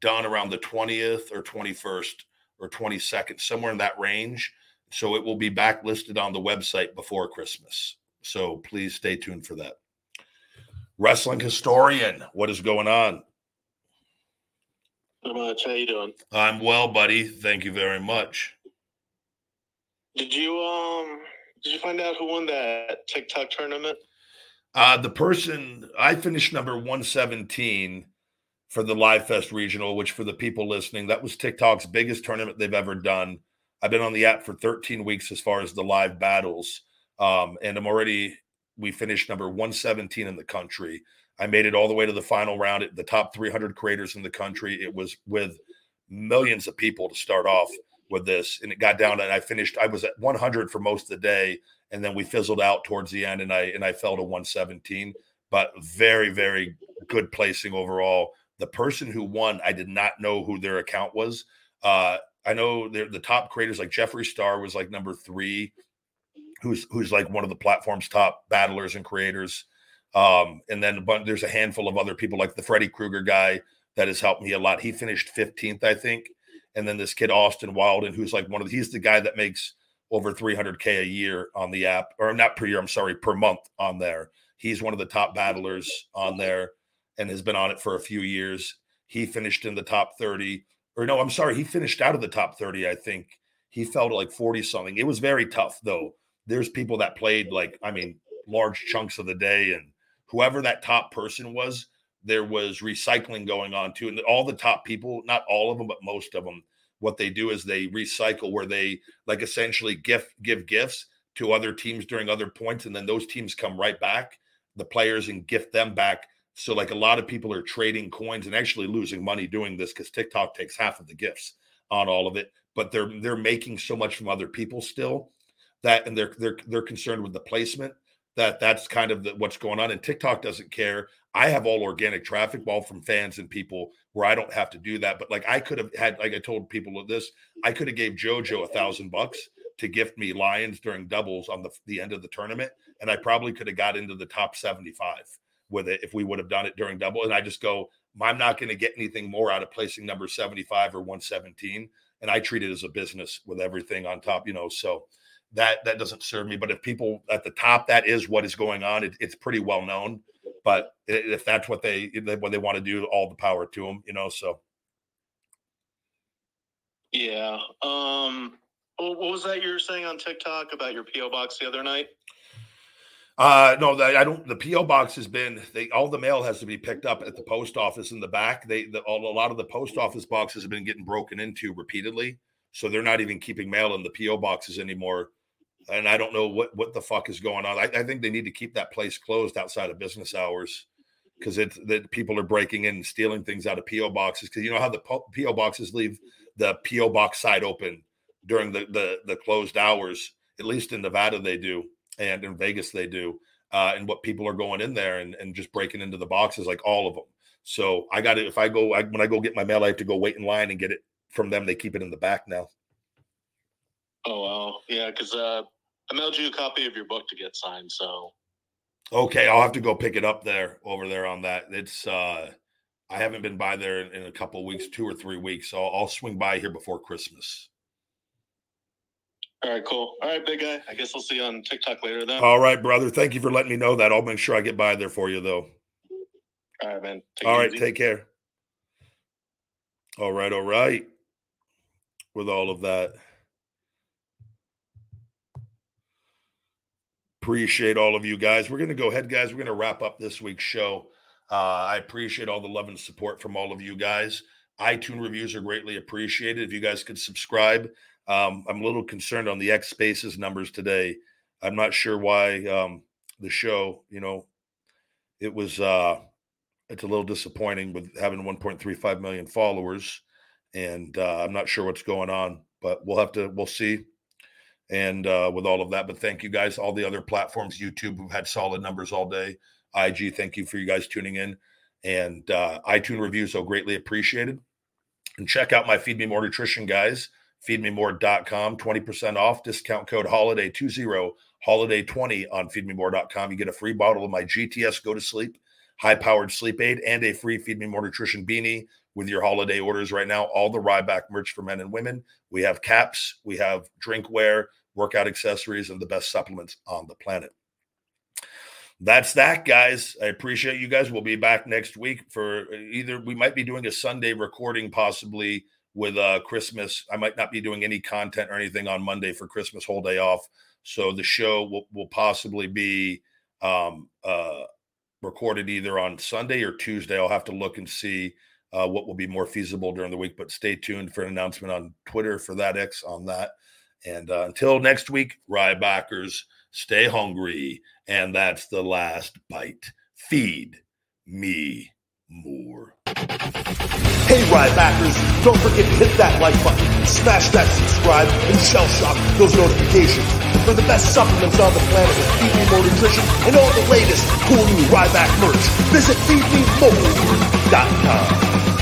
done around the 20th or 21st or 22nd, somewhere in that range. So it will be back listed on the website before Christmas. So please stay tuned for that. Wrestling historian, what is going on? Much. How you doing? I'm well, buddy. Thank you very much. Did you um did you find out who won that TikTok tournament? Uh the person I finished number 117 for the Live Fest Regional, which for the people listening, that was TikTok's biggest tournament they've ever done. I've been on the app for 13 weeks as far as the live battles. Um, and I'm already, we finished number 117 in the country. I made it all the way to the final round at the top 300 creators in the country. It was with millions of people to start off with this. And it got down and I finished, I was at 100 for most of the day. And then we fizzled out towards the end and I, and I fell to 117, but very, very good placing overall the person who won, I did not know who their account was. Uh, I know the top creators like Jeffree Star was like number three, who's who's like one of the platform's top battlers and creators. Um, and then there's a handful of other people like the Freddy Krueger guy that has helped me a lot. He finished 15th, I think. And then this kid Austin Wilden, who's like one of the, he's the guy that makes over 300k a year on the app, or not per year. I'm sorry, per month on there. He's one of the top battlers on there and has been on it for a few years. He finished in the top 30, or no, I'm sorry, he finished out of the top 30, I think. He fell to like 40 something. It was very tough, though. There's people that played like, I mean, large chunks of the day, and whoever that top person was, there was recycling going on too. And all the top people, not all of them, but most of them, what they do is they recycle where they like essentially gift give gifts to other teams during other points, and then those teams come right back, the players, and gift them back so like a lot of people are trading coins and actually losing money doing this because TikTok takes half of the gifts on all of it, but they're they're making so much from other people still that and they're they're they're concerned with the placement that that's kind of the, what's going on and TikTok doesn't care. I have all organic traffic all from fans and people where I don't have to do that. But like I could have had like I told people this, I could have gave Jojo a thousand bucks to gift me lions during doubles on the the end of the tournament, and I probably could have got into the top 75 with it if we would have done it during double. And I just go, I'm not going to get anything more out of placing number 75 or 117. And I treat it as a business with everything on top, you know. So that that doesn't serve me. But if people at the top, that is what is going on. It, it's pretty well known. But if that's what they what they want to do, all the power to them, you know. So yeah. Um. What was that you were saying on TikTok about your PO box the other night? Uh, no, I don't. The PO box has been they all the mail has to be picked up at the post office in the back. They the, all, a lot of the post office boxes have been getting broken into repeatedly, so they're not even keeping mail in the PO boxes anymore. And I don't know what what the fuck is going on. I, I think they need to keep that place closed outside of business hours because it's that people are breaking in and stealing things out of PO boxes. Because you know how the PO boxes leave the PO box side open during the the the closed hours. At least in Nevada, they do and in Vegas they do, uh, and what people are going in there and, and just breaking into the boxes, like all of them. So I got it. If I go, I, when I go get my mail, I have to go wait in line and get it from them. They keep it in the back now. Oh wow, yeah, because uh, I mailed you a copy of your book to get signed. So okay, I'll have to go pick it up there over there on that. It's uh, I haven't been by there in, in a couple weeks, two or three weeks. So I'll, I'll swing by here before Christmas. All right, cool. All right, big guy. I guess I'll see you on TikTok later then. All right, brother. Thank you for letting me know that. I'll make sure I get by there for you, though. All right, man. Take all right, easy. take care. All right, all right. With all of that. Appreciate all of you guys. We're going to go ahead, guys. We're going to wrap up this week's show. Uh, I appreciate all the love and support from all of you guys. iTunes reviews are greatly appreciated. If you guys could subscribe, um, I'm a little concerned on the X Spaces numbers today. I'm not sure why um, the show, you know, it was uh, it's a little disappointing with having 1.35 million followers, and uh, I'm not sure what's going on. but we'll have to we'll see. And uh, with all of that, but thank you guys. All the other platforms, YouTube, who've had solid numbers all day. IG, thank you for you guys tuning in. And uh, iTunes reviews so greatly appreciated. And check out my Feed Me More Nutrition guys, feedmemore.com, 20% off, discount code holiday20, holiday20 on feedmemore.com. You get a free bottle of my GTS Go to Sleep, high powered sleep aid, and a free Feed Me More Nutrition beanie with your holiday orders right now. All the Ryback merch for men and women. We have caps, we have drinkware, workout accessories, and the best supplements on the planet. That's that, guys. I appreciate you guys. We'll be back next week for either we might be doing a Sunday recording, possibly with uh Christmas. I might not be doing any content or anything on Monday for Christmas, whole day off. So the show will, will possibly be um uh recorded either on Sunday or Tuesday. I'll have to look and see uh, what will be more feasible during the week. But stay tuned for an announcement on Twitter for that X on that. And uh, until next week, Rybackers, stay hungry. And that's the last bite. Feed me more. Hey, Rybackers, don't forget to hit that like button, smash that subscribe, and shell shock those notifications for the best supplements on the planet with Feed Me More Nutrition and all the latest cool new Ryback merch. Visit feedmemore.com. 蛋 사.